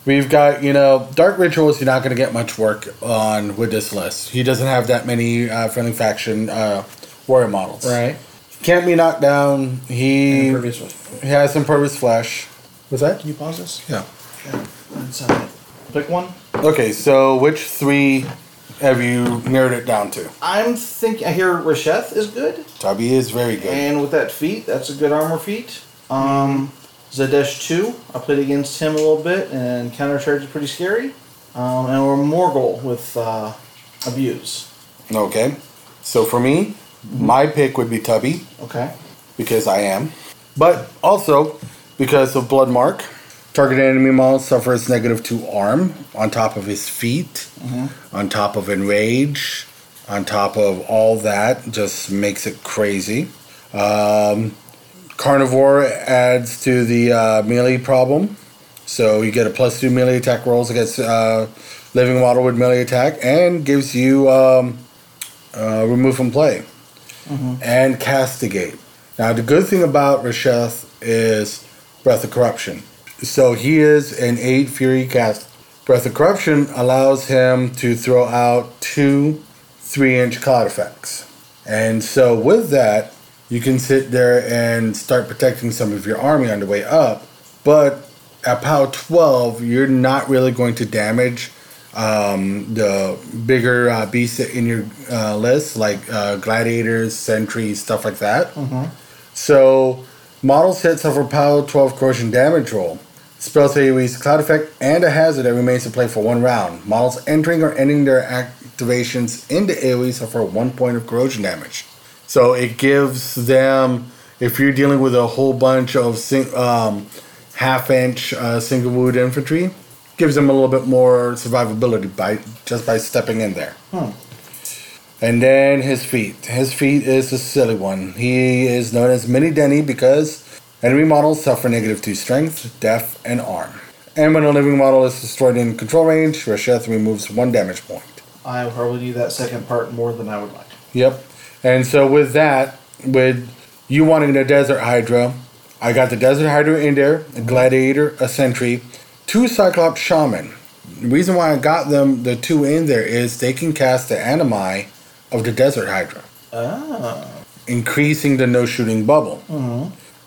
we've got you know, Dark Rituals. You're not going to get much work on with this list. He doesn't have that many uh, friendly faction uh, warrior models. Right. Can't be knocked down. He, Impervious one. he has impervious flesh. Was that? Can you pause this? Yeah. Inside it. Pick one. Okay, so which three have you narrowed it down to? I'm thinking. I hear Rasheth is good, Tubby is very good. and with that feat, that's a good armor feat. Um, Zaadesh two, I played against him a little bit, and countercharge is pretty scary. Um, and we're Morghoul with uh, abuse. Okay. So for me, my pick would be Tubby Okay. because I am. But also because of Blood Mark, target enemy model suffers negative 2 arm on top of his feet, on top of enrage, on top of all that. Just makes it crazy. Um, Carnivore adds to the uh, melee problem. So you get a plus 2 melee attack rolls against uh, living model with melee attack and gives you um, uh, remove from play Mm-hmm. and castigate. Now, the good thing about Rasheth is Breath of Corruption. So he is an 8 Fury cast. Breath of Corruption allows him to throw out two 3 inch cloud effects. And so, with that, you can sit there and start protecting some of your army on the way up. But at POW 12, you're not really going to damage um, the bigger uh, beasts in your uh, list, like uh, gladiators, sentries, stuff like that. So, models hit suffer power 12 corrosion damage roll. Spells AoE's cloud effect and a hazard that remains in play for one round. Models entering or ending their activations into AoE suffer one point of corrosion damage. So it gives them, if you're dealing with a whole bunch of sing, um, half inch uh, single wound infantry, gives them a little bit more survivability by just by stepping in there. Hmm. And then his feet. His feet is a silly one. He is known as Mini Denny because enemy models suffer negative 2 strength, death, and arm. And when a living model is destroyed in control range, Rasheth removes one damage point. I will probably do that second part more than I would like. Yep. And so with that, with you wanting the Desert Hydra, I got the Desert Hydra in there, a Gladiator, a Sentry, two Cyclops Shaman. The reason why I got them, the two in there, is they can cast the Animi of the Desert Hydra, Ah. increasing the no shooting bubble.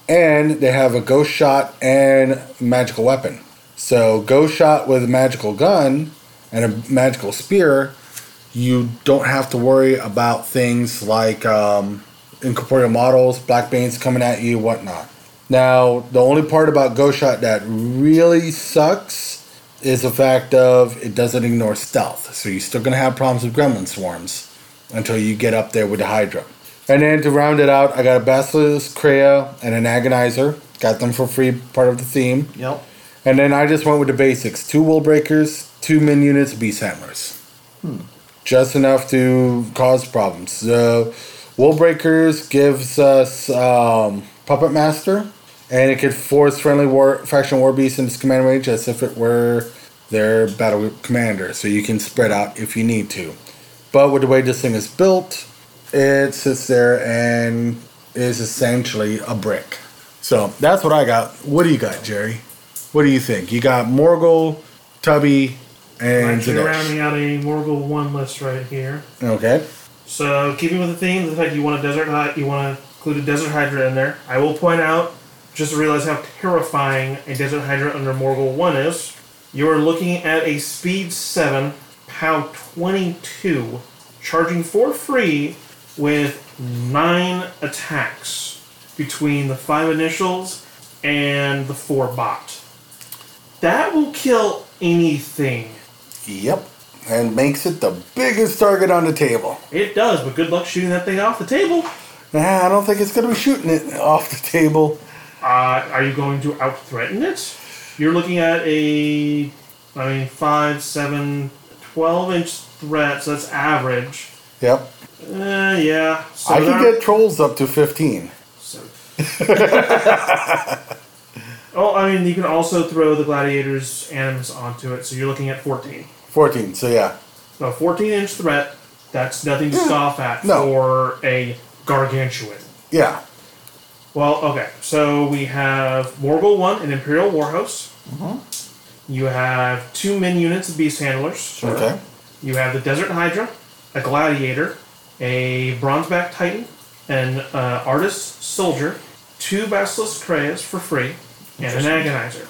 And they have a Ghost Shot and Magical Weapon. So, Ghost Shot with a magical gun and a magical spear you don't have to worry about things like um, incorporeal models, black banes coming at you, whatnot. Now, the only part about Ghost Shot that really sucks is the fact of it doesn't ignore stealth. So you're still gonna have problems with gremlin swarms until you get up there with the Hydra. And then to round it out, I got a Basilisk, Krea, and an Agonizer. Got them for free, part of the theme. Yep. And then I just went with the basics: two Will Breakers, two Min units, Beast Handlers. Just enough to cause problems. The Will Breakers gives us um, Puppet Master, and it could force friendly war faction war beasts into command range as if it were their battle commander. So you can spread out if you need to. But with the way this thing is built, it sits there and is essentially a brick. So that's what I got. What do you got, Jerry? What do you think? You got Morghoul, Tubby, and Actually, Zanesh. rounding out a Morghoul one list right here. Okay. So, keeping with the theme, the fact you want a desert you want to include a desert hydra in there. I will point out, just to realize how terrifying a desert hydra under Morghoul one is. You are looking at a speed seven, POW twenty two, charging for free with nine attacks between the five initials and the four bot. That will kill anything. Yep. And makes it the biggest target on the table. It does, but good luck shooting that thing off the table. Nah, I don't think it's going to be shooting it off the table. Uh, are you going to out threaten it? You're looking at a, I mean, 5, 7, 12 inch threat, so that's average. Yep. Uh, yeah. So I can get trolls up to 15. So. *laughs* oh, I mean, you can also throw the gladiator's animus onto it, so you're looking at 14. 14, so yeah. A 14 inch threat, that's nothing to Yeah. scoff at No. for a gargantuan. Yeah. Well, okay. So we have Morghoul 1, an Imperial Warhost. You have two min units of Beast Handlers. Okay. You have the Desert Hydra, a Gladiator, a Bronzeback Titan, an uh, Artist Soldier, two Basilisk Kreas for free, and an Agonizer.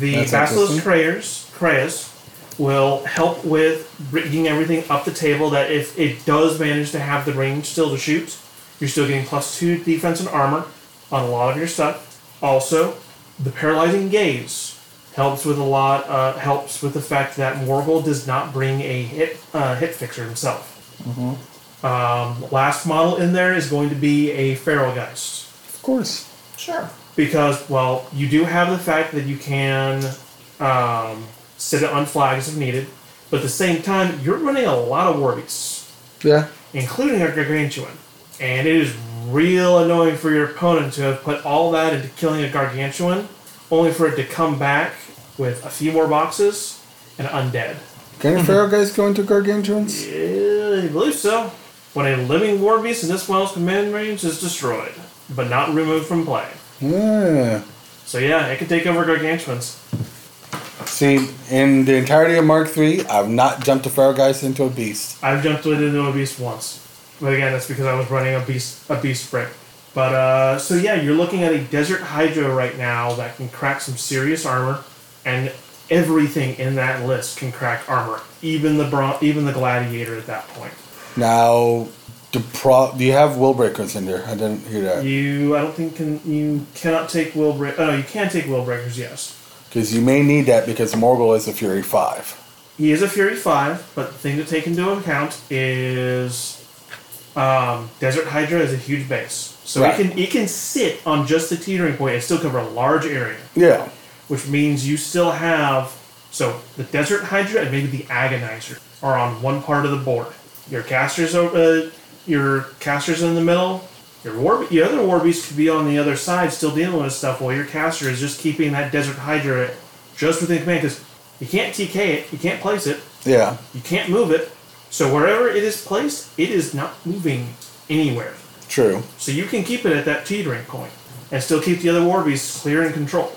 The That's Basilisk. Kreas, Kreas will help with bringing everything up the table that if it does manage to have the range still to shoot, you're still getting plus two defense and armor on a lot of your stuff. Also, the paralyzing gaze helps with a lot. Uh, helps with the fact that Morghoul does not bring a hit uh, hit fixer himself. Um, last model in there is going to be a Feral Geist Of course. Sure. because well, you do have the fact that you can um, sit it on flags if needed, but at the same time, you're running a lot of war beasts Yeah. including a gargantuan. And it is real annoying for your opponent to have put all that into killing a gargantuan, only for it to come back with a few more boxes and undead. Can Pharaoh mhm. guys go into gargantuans? Yeah, I believe so. When a living war beast in this model's command range is destroyed, but not removed from play. Yeah. So yeah, it can take over gargantuans. See, in the entirety of Mark III, I've not jumped a Pharaoh guys into a beast. I've jumped into a beast once, but again, that's because I was running a beast a beast brick. But uh, so yeah, you're looking at a desert hydra right now that can crack some serious armor, and everything in that list can crack armor, even the bron- even the gladiator at that point. Now, the pro- do you have will breakers in there? I didn't hear that. You, I don't think can you cannot take will break. Oh, no, you can take will breakers. Yes, Because you may need that because Morghoul is a Fury 5. he is a Fury five, but the thing to take into account is um, Desert Hydra is a huge base, so Right. it can it can sit on just the teetering point and still cover a large area. Yeah. which means you still have so the desert hydra and maybe the agonizer are on one part of the board. Your casters are uh, your casters in the middle. Your war your other war beast could be on the other side, still dealing with stuff, while your caster is just keeping that desert hydra just within command because you can't TK it, you can't place it, Yeah. you can't move it. So wherever it is placed, it is not moving anywhere. True. So you can keep it at that teetering point and still keep the other war beasts clear and control.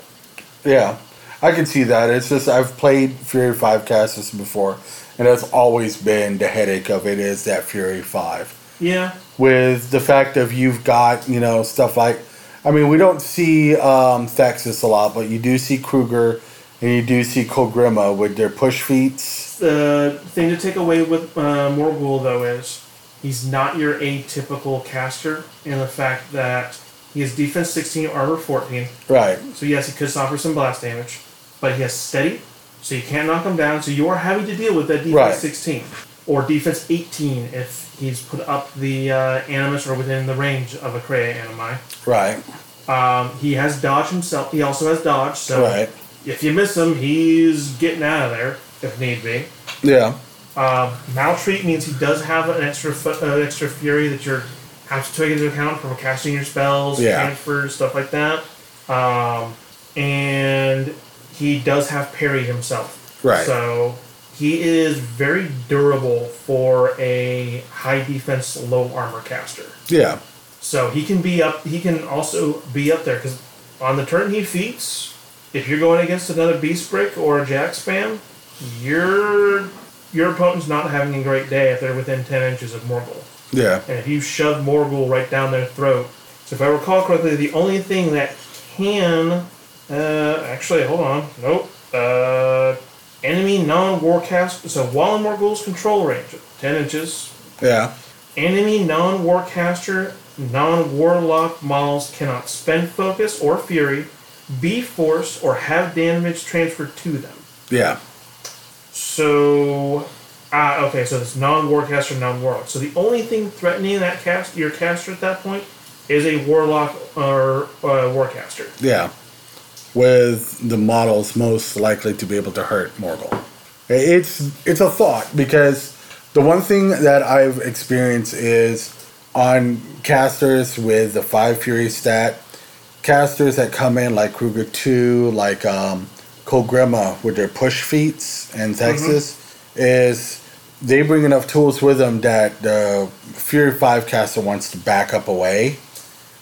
Yeah. I can see that. It's just I've played Fury 5 casters before, and that's always been the headache of it is that Fury 5. Yeah, with the fact of you've got you know stuff like I mean we don't see um, Thexus a lot, but you do see Krueger and you do see Kolgrima with their push feats The thing to take away with uh, Morghoul, though, is he's not your atypical caster in the fact that he has defense 16, armor 14. Right. So, yes, he could suffer some blast damage, but he has steady, so you can't knock him down. So, you are having to deal with that defense Right. 16 or defense 18 if he's put up the uh, animus or within the range of a Krea animi. Right. Um, he has dodge himself. He also has dodge, so Right. if you miss him, he's getting out of there if need be. Yeah. Um, maltreat means he does have an extra fu- uh, extra fury that you're have to take into account for casting your spells, Yeah. transfers, stuff like that. Um, and he does have parry himself. Right. So he is very durable for a high defense, low armor caster. Yeah. So he can be up. He can also be up there because on the turn he feats, if you're going against another beast brick or a jack spam, your your opponent's not having a great day if they're within ten inches of Morghoul. Yeah. And if you shove Morghoul right down their throat, so if I recall correctly, the only thing that can uh, actually hold on, nope, uh, enemy non-warcast. So while in Morghoul's control range, ten inches, Yeah. Enemy non warcaster, non warlock models cannot spend focus or fury, be force, or have damage transferred to them. Yeah. So, ah, okay, so it's non warcaster, non warlock. So the only thing threatening that cast your caster at that point is a warlock or uh, warcaster. Yeah. With the models most likely to be able to hurt Morghoul. It's it's a thought because the one thing that I've experienced is on casters with the five fury stat, casters that come in like Krueger two, like um Kolgrima with their push feats in mm-hmm. Texas, is they bring enough tools with them that the Fury five caster wants to back up away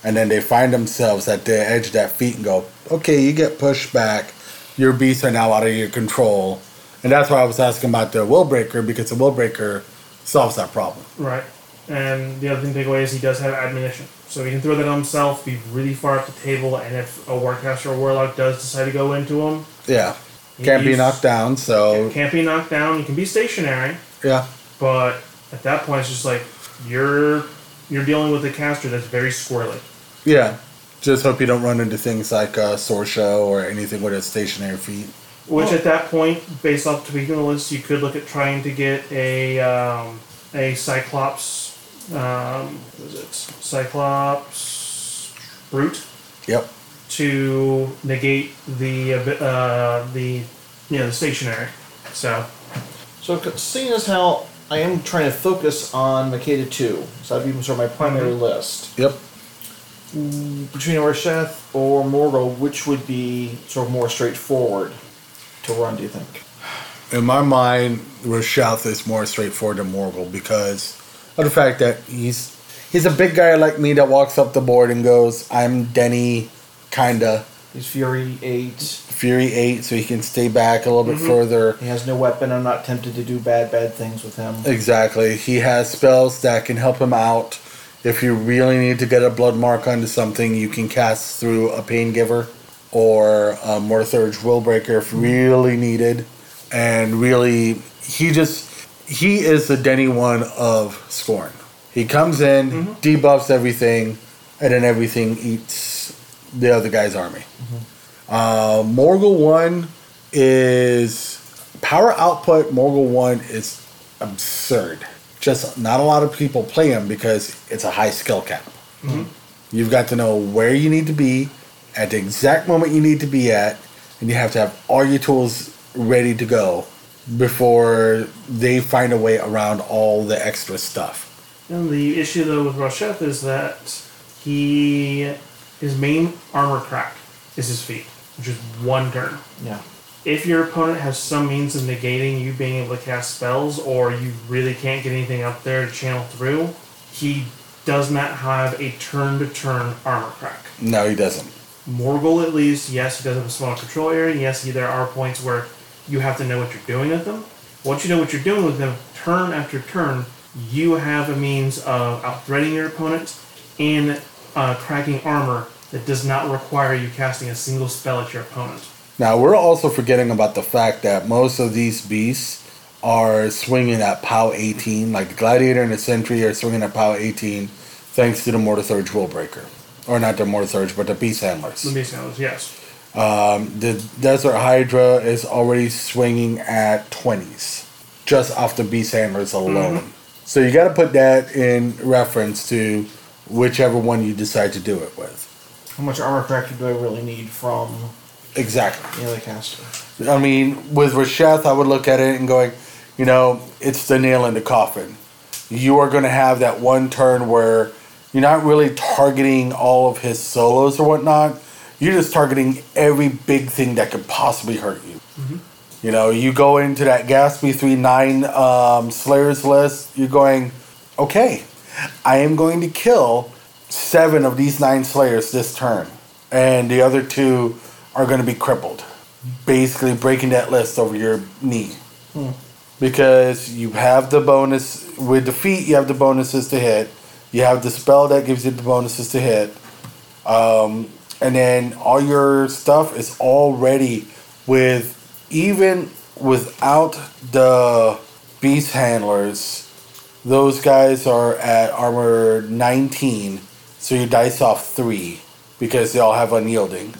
and then they find themselves at the edge of that feat and go, okay, you get pushed back. Your beasts are now out of your control. And that's why I was asking about the will breaker because the will breaker solves that problem. Right. And the other thing to take away is he does have admonition. So he can throw that on himself, be really far up the table, and if a warcaster or warlock does decide to go into him, Yeah. Can't be he's- knocked down, so Can't be knocked down. You can be stationary, yeah. but at that point, it's just like you're you're dealing with a caster that's very squirrely. Yeah. Just hope you don't run into things like uh, Sorscha or anything with a stationary feet. Which at that point, based off tweaking the list, you could look at trying to get a um, a Cyclops. Um, what is it? Cyclops brute Yep. To negate the uh, the you know the stationary. So So, c- seeing as how I am trying to focus on Makeda 2, so that'd be sort of my primary list. Yep. Between Rasheth or Morghoul, which would be sort of more straightforward to run, do you think? In my mind, Rasheth is more straightforward than Morghoul because of the fact that he's he's a big guy like me that walks up the board and goes, "I'm Denny, kinda He's Fury 8. Fury eight, so he can stay back a little bit mm-hmm. further." He has no weapon. I'm not tempted to do bad, bad things with him. Exactly. He has spells that can help him out. If you really need to get a blood mark onto something, you can cast through a pain giver or a Mortitheurge Willbreaker if really needed. And really, he just he is the Denny one of Skorne. He comes in, mm-hmm. debuffs everything, and then everything eats the other guy's army. Uh, Morghoul one is power output. Morghoul one is absurd. Just not a lot of people play him because it's a high skill cap. You've got to know where you need to be at the exact moment you need to be at, and you have to have all your tools ready to go before they find a way around all the extra stuff. And the issue though with Rocheth is that he his main armor crack is his feet, which is one turn. Yeah. If your opponent has some means of negating you being able to cast spells, or you really can't get anything up there to channel through, he does not have a turn to turn armor crack. No, he doesn't. Morghoul, at least, yes, he does have a small control area. Yes, he, there are points where you have to know what you're doing with them. Once you know what you're doing with them, turn after turn, you have a means of outthreading your opponent and uh, cracking armor that does not require you casting a single spell at your opponent. Now we're also forgetting about the fact that most of these beasts are swinging at POW 18. Like the Gladiator and the Sentry are swinging at POW 18 thanks to the Mortitheurge Willbreaker. Or not the Mortitheurge, but the Beast Handlers. The Beast Handlers, yes. Um, the Desert Hydra is already swinging at 20s just off the Beast Handlers alone. So you got to put that in reference to whichever one you decide to do it with. How much armor corrector do I really need from Exactly. the caster? I mean, with Rasheth, I would look at it and going, you know, it's the nail in the coffin. You are going to have that one turn where you're not really targeting all of his solos or whatnot. You're just targeting every big thing that could possibly hurt you. You know, you go into that Gaspy 3 9 um, Slayers list, you're going, okay, I am going to kill seven of these nine Slayers this turn. And the other two are going to be crippled. Basically, breaking that list over your knee. Because you have the bonus, with defeat, you have the bonuses to hit. You have the spell that gives you the bonuses to hit. Um, and then all your stuff is already with, even without the beast handlers, those guys are at armor 19, so you dice off 3 because they all have unyielding.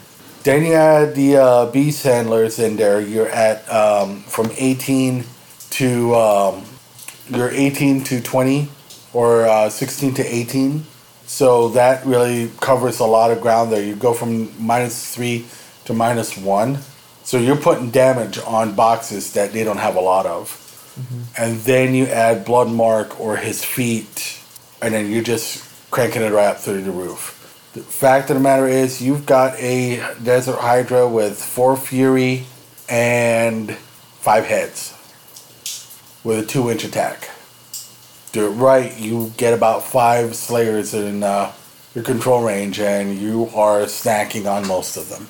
Then you add the uh, beast handlers in there, you're at um, from 18 to um, you're 18 to 20 or uh, 16 to 18. So that really covers a lot of ground there. You go from minus 3 to minus 1. So you're putting damage on boxes that they don't have a lot of and then you add blood mark or his feet, and then you're just cranking it right up through the roof. The fact of the matter is, you've got a desert hydra with four fury and five heads with a two inch attack. Do it right, you get about five slayers in uh, your control range, and you are snacking on most of them.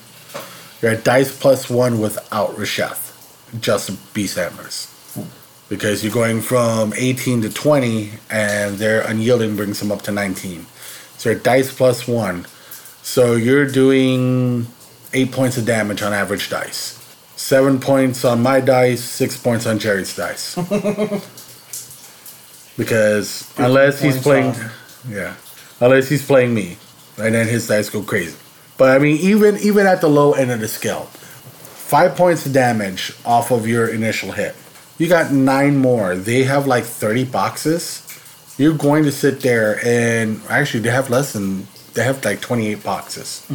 You're at dice plus one without Rasheth, just beast handlers because you're going from 18 to 20 and their unyielding brings them up to 19 so you're dice plus one. So you're doing eight points of damage on average dice. Seven points on my dice six points on jerry's dice. *laughs* Because unless he's playing on- yeah unless he's playing me and then his dice go crazy. But i mean even even at the low end of the scale five points of damage off of your initial hit. You got nine more. They have like 30 boxes. You're going to sit there and actually, they have less than, they have like 28 boxes.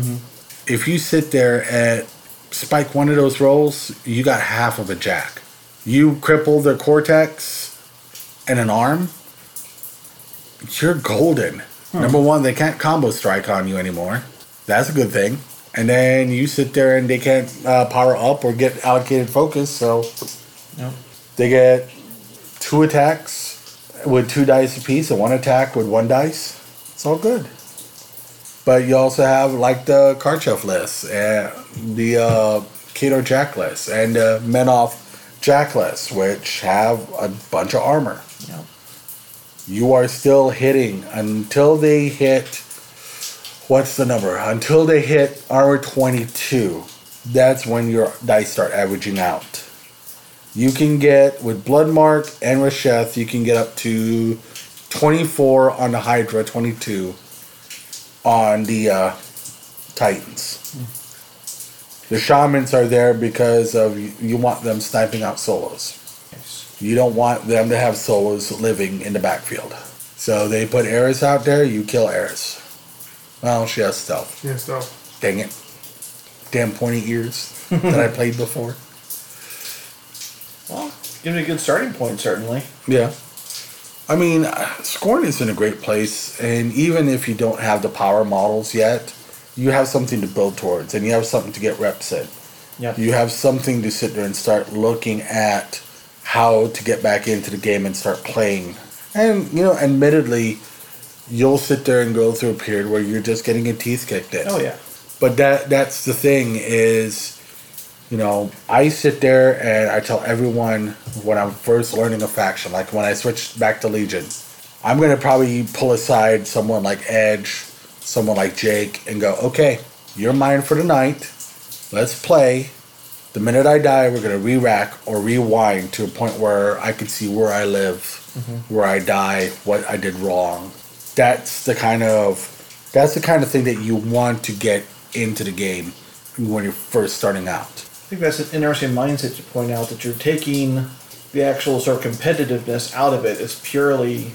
If you sit there and spike one of those rolls, you got half of a jack. You cripple their cortex and an arm, you're golden. Number one, they can't combo strike on you anymore. That's a good thing. And then you sit there and they can't uh, power up or get allocated focus, so Yep. They get two attacks with two dice apiece and one attack with one dice. It's all good. But you also have like the Karchev list, and the uh, Kato Jack list, and the Menoth Jack list, which have a bunch of armor. Yep. You are still hitting until they hit. What's the number? Until they hit armor 22. That's when your dice start averaging out. You can get, with Bloodmark and Rasheth, you can get up to 24 on the Hydra, 22 on the uh, Titans. The Shamans are there because of you want them sniping out solos. You don't want them to have solos living in the backfield. So they put Eiryss out there, you kill Eiryss. Well, she has stealth. Yeah, so. Dang it. Damn pointy ears that I played before. *laughs* Well, give me a good starting point, certainly. Yeah. I mean, Skorne is in a great place, and even if you don't have the power models yet, you have something to build towards, and you have something to get reps in. Yep. You have something to sit there and start looking at how to get back into the game and start playing. And, you know, admittedly, you'll sit there and go through a period where you're just getting your teeth kicked in. Oh yeah. But that that's the thing is, you know, I sit there and I tell everyone when I'm first learning a faction, like when I switched back to Legion, I'm gonna probably pull aside someone like Edge, someone like Jake, and go, okay, you're mine for the night. Let's play. The minute I die, we're gonna re-rack or rewind to a point where I can see where I live, mm-hmm. where I die, what I did wrong. That's the kind of that's the kind of thing that you want to get into the game when you're first starting out. I think that's an interesting mindset to point out that you're taking the actual sort of competitiveness out of it. It's purely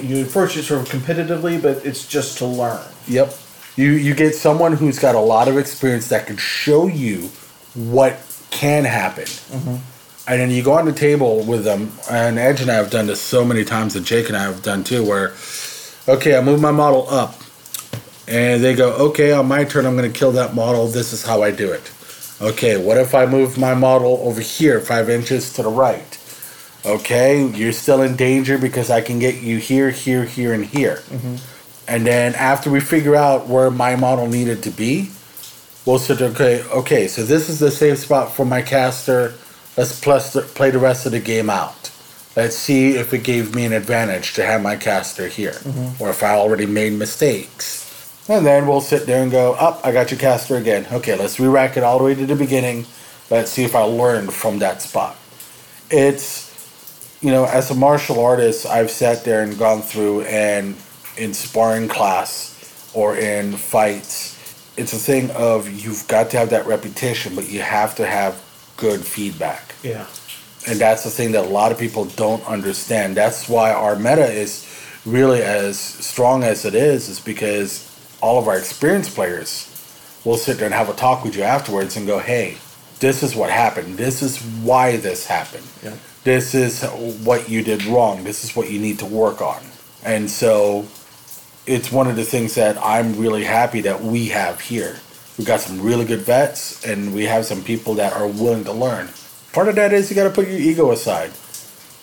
you approach it sort of competitively, but it's just to learn. Yep. You you get someone who's got a lot of experience that can show you what can happen. Mm-hmm. And then you go on the table with them, and Edge and I have done this so many times, and Jake and I have done too, where, okay, I move my model up, and they go, okay, on my turn, I'm going to kill that model. This is how I do it. Okay, what if I move my model over here, five inches to the right? Okay, you're still in danger because I can get you here, here, here, and here. Mm-hmm. And then after we figure out where my model needed to be, we'll there, okay, okay, so this is the safe spot for my caster. Let's plus the, play the rest of the game out. Let's see if it gave me an advantage to have my caster here, mm-hmm. or if I already made mistakes. And then we'll sit there and go, up, I got your caster again. Okay, let's re-rack it all the way to the beginning. Let's see if I learned from that spot. It's you know, as a martial artist, I've sat there and gone through and in sparring class or in fights, it's a thing of you've got to have that repetition, but you have to have good feedback. Yeah. And that's the thing that a lot of people don't understand. That's why our meta is really as strong as it is, is because all of our experienced players will sit there and have a talk with you afterwards and go, hey, this is what happened. This is why this happened Yeah. this is what you did wrong. This is what you need to work on. And so it's one of the things that I'm really happy that we have here. We've got some really good vets and we have some people that are willing to learn. Part of that is you got to put your ego aside.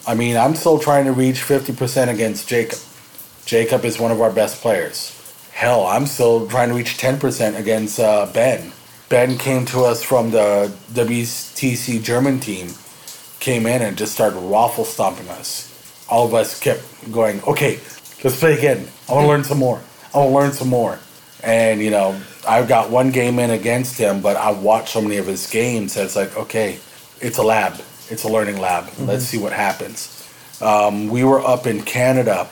I mean, I'm still trying to reach 50% against Jacob. Jacob is one of our best players. Hell, I'm still trying to reach 10% against uh, Ben. Ben came to us from the WTC German team came in and just started waffle stomping us. All of us kept going, okay, let's play again. I want to learn some more. I want to learn some more. And, you know, I've got one game in against him, but I've watched so many of his games that it's like, okay, it's a lab. It's a learning lab. Let's see what happens. Um, we were up in Canada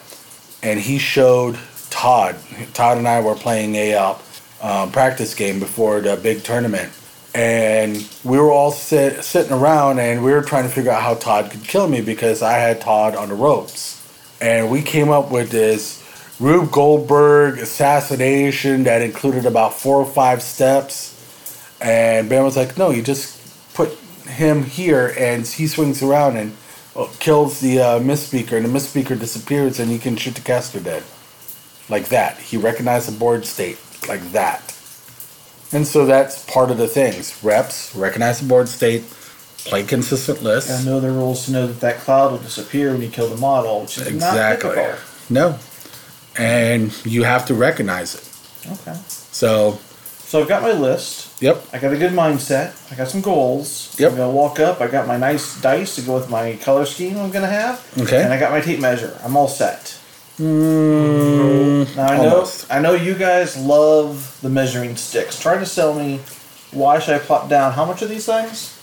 and he showed Todd. Todd and I were playing a uh, um, practice game before the big tournament, and we were all sit, sitting around and we were trying to figure out how Todd could kill me because I had Todd on the ropes, and we came up with this Rube Goldberg assassination that included about four or five steps, and Ben was like, "No, you just put him here, and he swings around and." uh, Kills the uh, Mist Speaker, and the Mist Speaker disappears, and you can shoot the caster dead like that. He recognized the board state like that. And so that's part of the things. Reps, recognize the board state, play consistent lists. And know the rules to know that that cloud will disappear when you kill the model, which is exactly. not difficult. No. And you have to recognize it. Okay. So, So I've got my list. yep, I got a good mindset. I got some goals. Yep. I'm gonna walk up. I got my nice dice to go with my color scheme I'm gonna have. Okay. And I got my tape measure. I'm all set. Mm, Now I know Almost. I know you guys love the measuring sticks. Try to sell me why should I plop down how much are these things?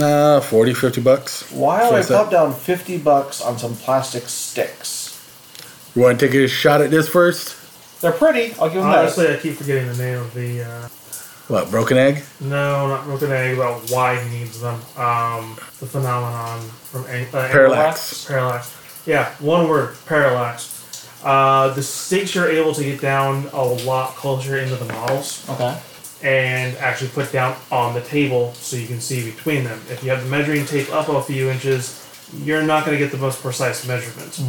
uh, 40, 50 bucks. Why would I What's that? plop down fifty bucks on some plastic sticks? You want to take a shot at this first? They're pretty, I'll give them that. Honestly, I keep forgetting the name of the. Uh, What, broken egg? no, not broken egg. About why he needs them. Um, the phenomenon from a- uh, Parallax. Parallax. Yeah, one word. Parallax. Uh, the stakes you're able to get down a lot closer into the models Okay. and actually put down on the table so you can see between them. If you have the measuring tape up a few inches, you're not going to get the most precise measurement.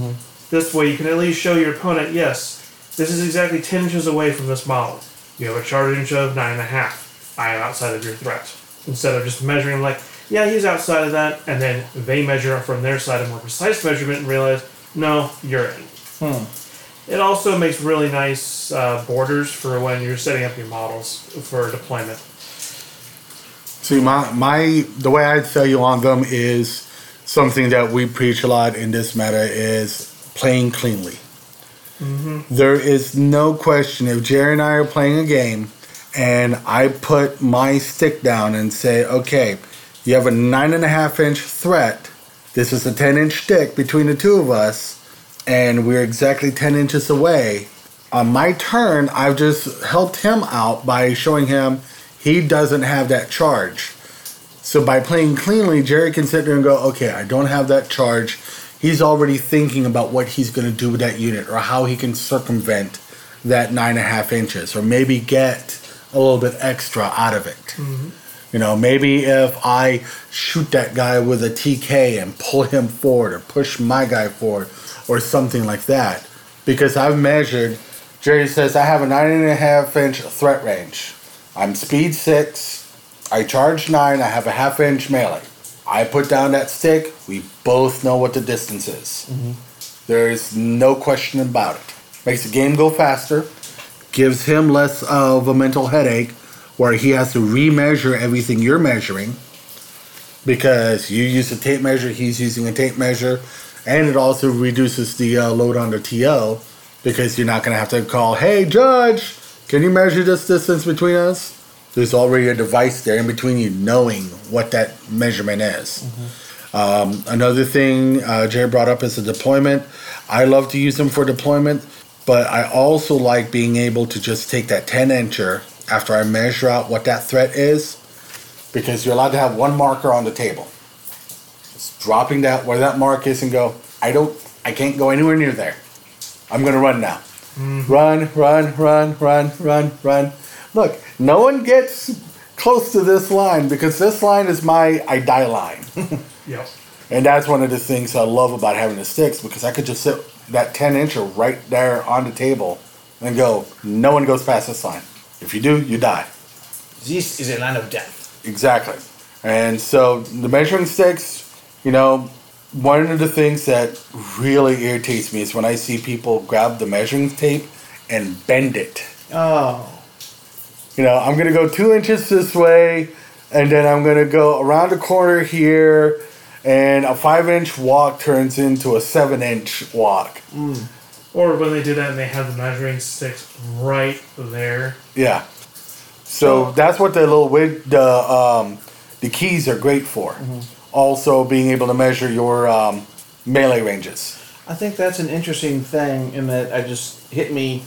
This way, you can at least show your opponent, yes, this is exactly 10 inches away from this model. You have a charted inch of 9.5. I am outside of your threat. Instead of just measuring, like, yeah, he's outside of that, and then they measure from their side a more precise measurement and realize, no, you're in. It also makes really nice uh, borders for when you're setting up your models for deployment. See, my my the way I sell you on them is something that we preach a lot in this meta is playing cleanly. There is no question if Jerry and I are playing a game, and I put my stick down and say, "Okay, You have a nine and a half inch threat. This is a 10 inch stick between the two of us, and we're exactly 10 inches away. On my turn, I've just helped him out by showing him he doesn't have that charge. So by playing cleanly, Jerry can sit there and go, okay, I don't have that charge. He's already thinking about what he's going to do with that unit or how he can circumvent that nine and a half inches or maybe get a little bit extra out of it. Mm-hmm. You know, maybe if I shoot that guy with a TK and pull him forward or push my guy forward or something like that. Because I've measured, Jerry says I have a nine and a half inch threat range. I'm speed six, I charge nine, I have a half inch melee. I put down that stick, we both know what the distance is. Mm-hmm. There's no question about it. Makes the game go faster, gives him less of a mental headache where he has to remeasure everything you're measuring because you use a tape measure, he's using a tape measure, and it also reduces the uh, load on the TO because you're not going to have to call, hey, judge, can you measure this distance between us? There's already a device there in between you knowing what that measurement is. Um, another thing uh, Jerry brought up is the deployment. I love to use them for deployment, but I also like being able to just take that 10 incher after I measure out what that threat is, because you're allowed to have one marker on the table. Just dropping that where that mark is and go, I don't, I can't go anywhere near there. I'm gonna run now. Mm-hmm. Run, run, run, run, run, run. Look, no one gets close to this line because this line is my I die line. *laughs* Yep. And that's one of the things I love about having the sticks because I could just sit that 10 incher right there on the table and go, no one goes past this line. If you do, you die. This is a line of death. Exactly. And so the measuring sticks, you know, one of the things that really irritates me is when I see people grab the measuring tape and bend it. Oh. You know, I'm gonna go two inches this way, and then I'm gonna go around the corner here, and a five inch walk turns into a seven inch walk. Mm. Or when they do that and they have the measuring sticks right there. Yeah. So that's what the little wig, the um, the keys are great for. Also, being able to measure your um, melee ranges. I think that's an interesting thing in that I just hit me.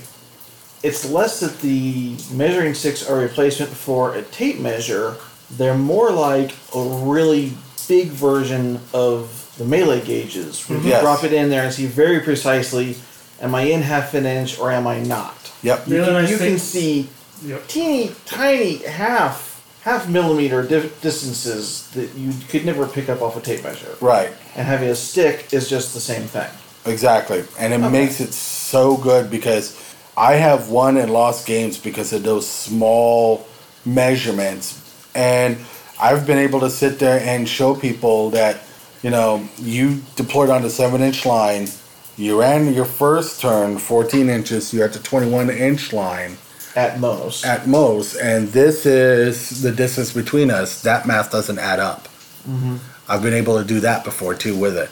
It's less that the measuring sticks are a replacement for a tape measure. They're more like a really big version of the melee gauges. Where you Yes. drop it in there and see very precisely, am I in half an inch or am I not? Yep. You, Really can, nice you can thing- see Yep. teeny tiny half half millimeter di- distances that you could never pick up off a tape measure. Right. And having a stick is just the same thing. Exactly. And it Okay. makes it so good because I have won and lost games because of those small measurements. And I've been able to sit there and show people that, you know, you deployed on the seven inch line, you ran your first turn 14 inches, you're at the 21 inch line At most. at most, and this is the distance between us. That math doesn't add up. Mm-hmm. I've been able to do that before too with it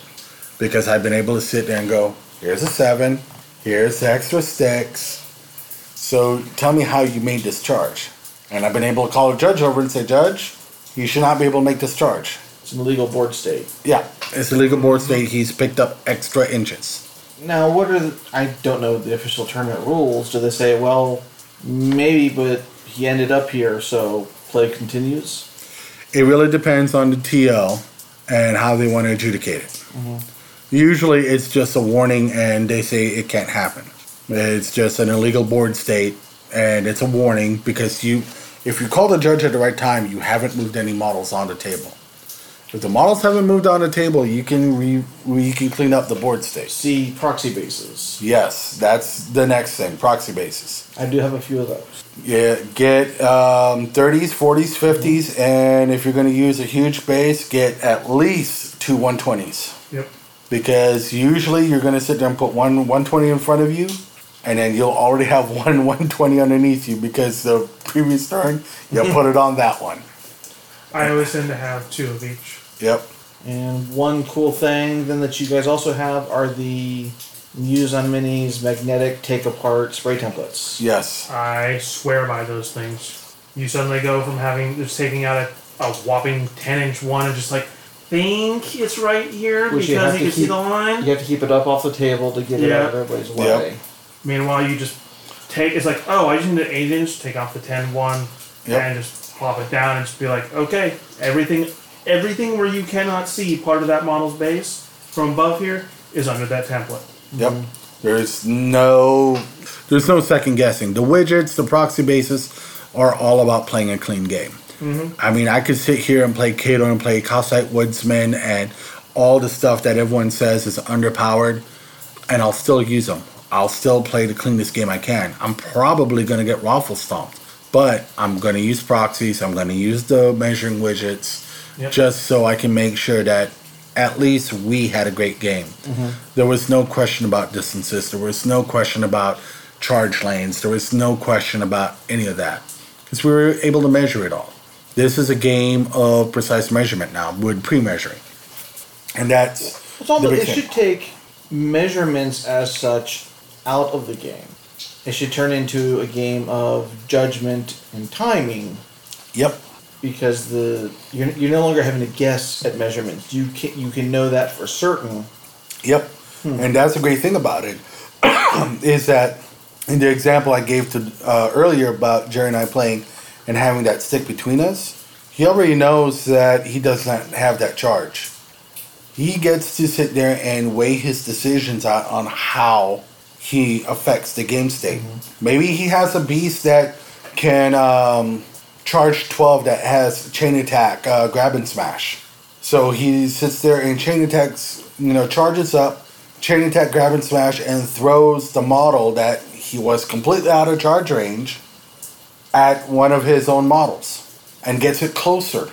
because I've been able to sit there and go, here's a seven, here's the extra sticks. So tell me how you made this charge. And I've been able to call a judge over and say, Judge, you should not be able to make this charge. it's an illegal board state. Yeah, it's a legal board state. He's picked up extra inches. Now, what are the, I don't know the official tournament rules. Do they say, well, maybe, but he ended up here, so play continues? It really depends on the TL and how they want to adjudicate it. Mm-hmm. Usually it's just a warning and they say it can't happen. It's just an illegal board state and it's a warning because you if you call the judge at the right time, you haven't moved any models on the table. If the models haven't moved on the table, you can re, you can clean up the board state. See proxy bases. Yes, that's the next thing, proxy bases. I do have a few of those. Yeah, get um, 30s, 40s, 50s, and if you're going to use a huge base, get at least two 120s. Yep. Because usually you're going to sit there and put one 120 in front of you, and then you'll already have *laughs* one 120 underneath you because the previous turn you *laughs* put it on that one. I always tend to have two of each. Yep. And one cool thing then that you guys also have are the Muse on Minis magnetic take apart spray templates. Yes. I swear by those things. You suddenly go from having just taking out a, a whopping 10 inch one and just like think it's right here Which you because have you, to can see keep- the line. You have to keep it up off the table to get it out of everybody's Yep. way. Meanwhile, you just take it's like, oh, I just need an 8 inch, take off the 10 one, Yep. and just plop it down and just be like, okay, everything everything where you cannot see part of that model's base from above here is under that template. Yep. There's no there's no second guessing. The widgets, the proxy bases are all about playing a clean game. Mm-hmm. I mean, I could sit here and play Kato and play Calcite Woodsman and all the stuff that everyone says is underpowered, and I'll still use them. I'll still play the cleanest game I can. I'm probably going to get raffle stomped, but I'm going to use proxies. I'm going to use the measuring widgets Yep. just so I can make sure that at least we had a great game. Mm-hmm. There was no question about distances. There was no question about charge lanes. There was no question about any of that because we were able to measure it all. This is a game of precise measurement now with pre-measuring, and that's It's almost, it should take measurements as such out of the game. It should turn into a game of judgment and timing Yep. Because the you're, you're no longer having to guess at measurements. You can you can know that for certain. Yep. And that's the great thing about it *clears throat* is that in the example I gave to uh, earlier about Jerry and I playing and having that stick between us, he already knows that he does not have that charge. He gets to sit there and weigh his decisions out on how he affects the game state. Maybe he has a beast that can um, charge 12 that has chain attack, uh, grab and smash. So he sits there and chain attacks, you know, charges up, chain attack, grab and smash, and throws the model that he was completely out of charge range at one of his own models and gets it closer.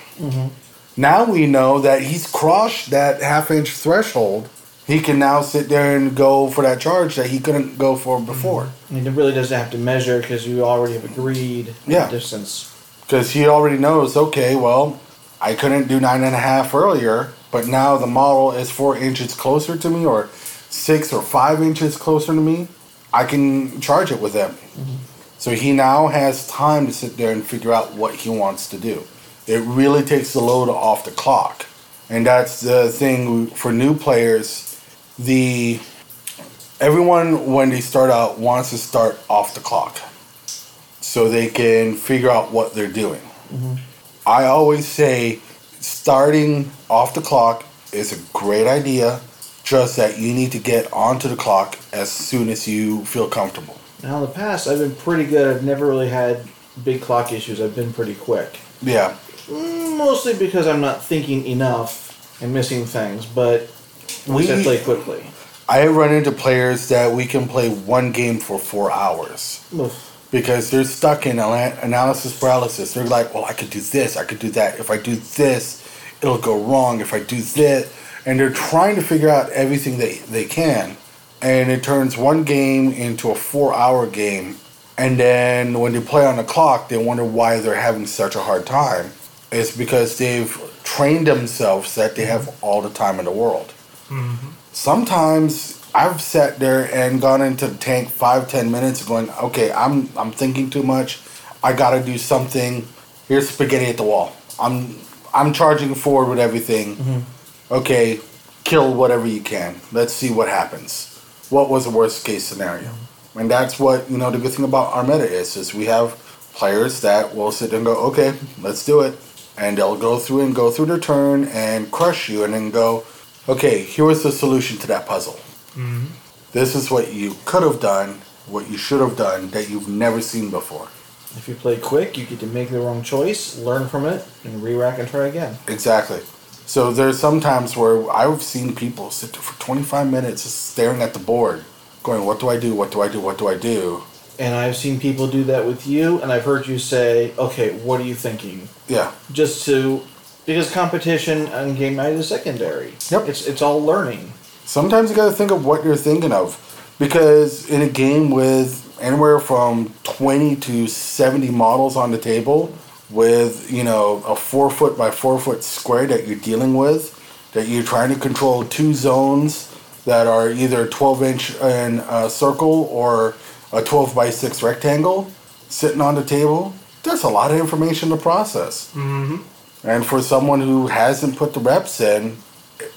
Now we know that he's crossed that half inch threshold. He can now sit there and go for that charge that he couldn't go for before. I mean, it really doesn't have to measure because you already have agreed Yeah. the distance. Because he already knows, okay, well, I couldn't do nine and a half earlier, but now the model is four inches closer to me or six or five inches closer to me. I can charge it with them. Mm-hmm. So he now has time to sit there and figure out what he wants to do. It really takes the load off the clock. And that's the thing for new players. The everyone when they start out wants to start off the clock so they can figure out what they're doing. Mm-hmm. I always say starting off the clock is a great idea, just that you need to get onto the clock as soon as you feel comfortable. Now in the past, I've been pretty good. I've never really had big clock issues. I've been pretty quick. Yeah, Mostly because I'm not thinking enough and missing things, but least I We- play quickly. I run into players that we can play one game for four hours Oof. Because they're stuck in analysis paralysis. They're like, well, I could do this, I could do that. If I do this, it'll go wrong. If I do this, and they're trying to figure out everything they, they can. And it turns one game into a four hour game. And then when they play on the clock, they wonder why they're having such a hard time. It's because they've trained themselves that they have all the time in the world. Mm-hmm. Sometimes I've sat there and gone into the tank five, ten minutes going, okay, I'm I'm thinking too much. I gotta do something. Here's spaghetti at the wall. I'm I'm charging forward with everything. Mm-hmm. Okay, kill whatever you can. Let's see what happens. What was the worst case scenario? Mm-hmm. And that's what you know. The good thing about our meta is, is we have players that will sit there and go, okay, let's do it, and they'll go through and go through their turn and crush you, and then go, okay, here was the solution to that puzzle. Mm-hmm. This is what you could have done, what you should have done that you've never seen before. If you play quick, you get to make the wrong choice, learn from it, and re-rack and try again. Exactly. So there's some times where I've seen people sit for 25 minutes just staring at the board, going, "What do I do? What do I do? What do I do?" And I've seen people do that with you, and I've heard you say, "Okay, what are you thinking?" Yeah, Just to because competition on game night is secondary. Yep. It's it's all learning. Sometimes you got to think of what you're thinking of, because in a game with anywhere from 20 to 70 models on the table, with you know a four foot by four foot square that you're dealing with, that you're trying to control two zones that are either 12 inch in a circle or a 12 by 6 rectangle sitting on the table. There's a lot of information to process. Mm-hmm. And for someone who hasn't put the reps in,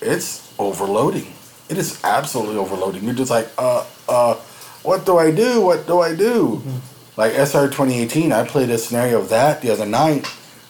it's overloading. It is absolutely overloading. You're just like, uh, uh, what do I do? What do I do? Mm-hmm. Like SR 2018, I played a scenario of that the other night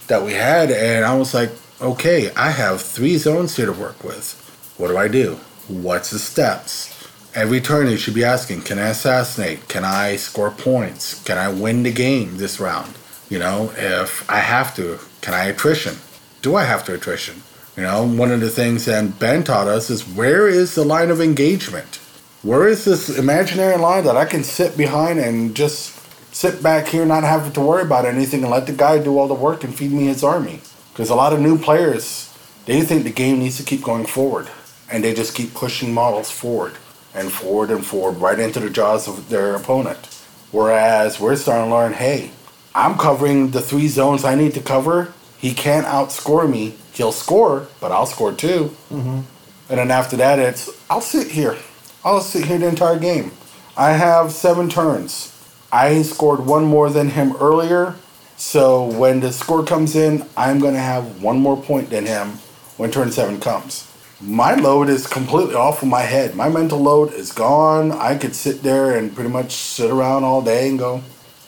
that we had, and I was like, okay, I have three zones here to work with. What do I do? What's the steps? Every turn you should be asking, can I assassinate? Can I score points? Can I win the game this round? You know, if I have to, can I attrition? Do I have to attrition? You know, one of the things that Ben taught us is where is the line of engagement? Where is this imaginary line that I can sit behind and just sit back here, not having to worry about anything, and let the guy do all the work and feed me his army? Because a lot of new players, they think the game needs to keep going forward, and they just keep pushing models forward and forward and forward right into the jaws of their opponent. Whereas we're starting to learn, hey, I'm covering the three zones I need to cover. He can't outscore me he'll score, but I'll score too. Mm-hmm. And then after that, it's I'll sit here. I'll sit here the entire game. I have seven turns. I scored one more than him earlier, so when the score comes in, I'm going to have one more point than him when turn seven comes. My load is completely off of my head. My mental load is gone. I could sit there and pretty much sit around all day and go,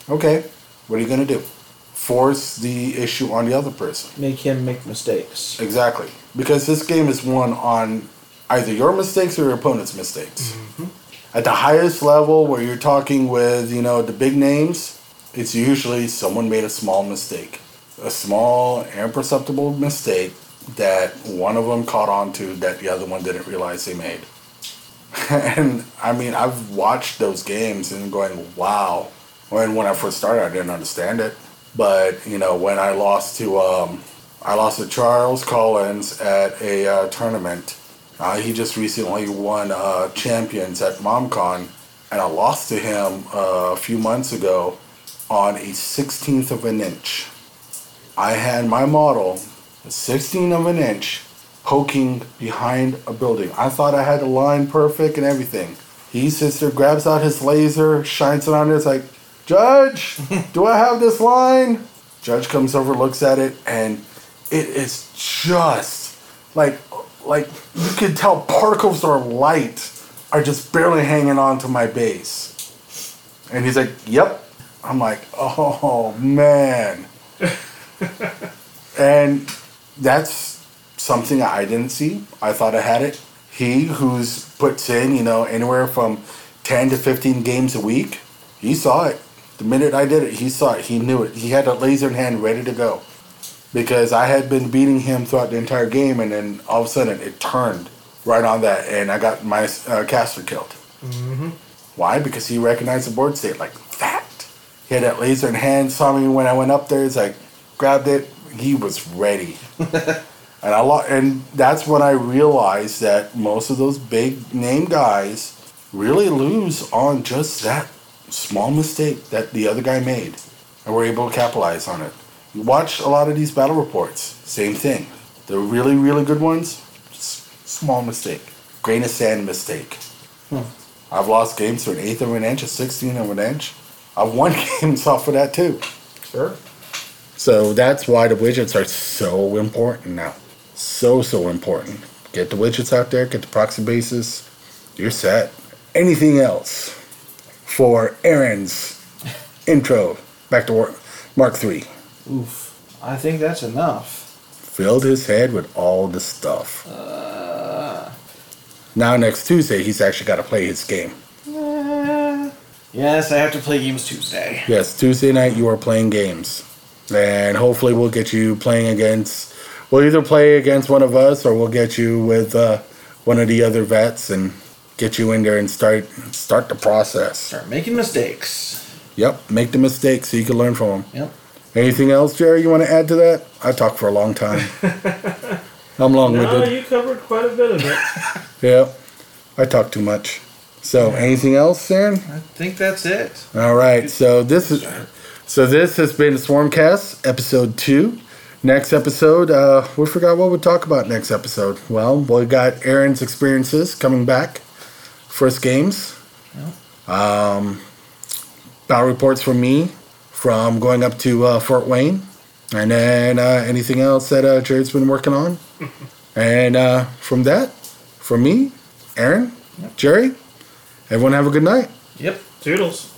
okay, what are you going to do? Force the issue on the other person. Make him make mistakes. Exactly. Because this game is won on either your mistakes or your opponent's mistakes. Mm-hmm. At the highest level, where you're talking with, you know, the big names, it's usually someone made a small mistake. A small, imperceptible mistake that one of them caught on to that the other one didn't realize they made. *laughs* and I mean, I've watched those games and going, wow. When, when I first started, I didn't understand it. But you know, when I lost to um, I lost to Charles Collins at a uh, tournament. Uh, he just recently won uh, champions at MomCon, and I lost to him uh, a few months ago on a 16th of an inch. I had my model, a 16th of an inch, poking behind a building. I thought I had the line perfect and everything. He sits there, grabs out his laser, shines it on it. It's like, Judge, do I have this line? Judge comes over, looks at it, and it is just like like you can tell particles of light are just barely hanging on to my base. And he's like, Yep. I'm like, oh man. *laughs* and that's something I didn't see. I thought I had it. He who's puts in, you know, anywhere from 10 to 15 games a week, he saw it. The minute I did it, he saw it. He knew it. He had a laser in hand ready to go. Because I had been beating him throughout the entire game, and then all of a sudden it turned right on that, and I got my uh, caster killed. Mm-hmm. Why? Because he recognized the board state like that. He had that laser in hand, saw me when I went up there. He's like, grabbed it. He was ready. *laughs* and I lo- and that's when I realized that most of those big name guys really lose on just that small mistake that the other guy made, and we're able to capitalize on it. You watch a lot of these battle reports, same thing. The really, really good ones, small mistake, grain of sand mistake. Hmm. I've lost games to an eighth of an inch, a sixteenth of an inch. I've won *laughs* games off of that too. Sure. So that's why the widgets are so important now. So, so important. Get the widgets out there, get the proxy bases, you're set. Anything else? For Aaron's intro back to work, Mark Three. Oof, I think that's enough. Filled his head with all the stuff. Uh, now next Tuesday, he's actually got to play his game. Uh, yes, I have to play games Tuesday. Yes, Tuesday night you are playing games, and hopefully we'll get you playing against. We'll either play against one of us, or we'll get you with uh, one of the other vets and get you in there and start start the process. Start making mistakes. Yep, make the mistakes so you can learn from them. Yep. Anything else, Jerry? You want to add to that? I talked for a long time. *laughs* I'm long-winded. No, you covered quite a bit of it. *laughs* yeah, I talk too much. So, yeah. anything else, Aaron? I think that's it. All right. So this is so this has been Swarmcast episode two. Next episode, uh, we forgot what we'd talk about next episode. Well, we got Aaron's experiences coming back first games. Um, battle reports from me from going up to uh, Fort Wayne And then uh, anything else that uh, Jared's been working on. *laughs* and uh, from that, from me, Aaron, Jerry, everyone have a good night. Yep. Toodles.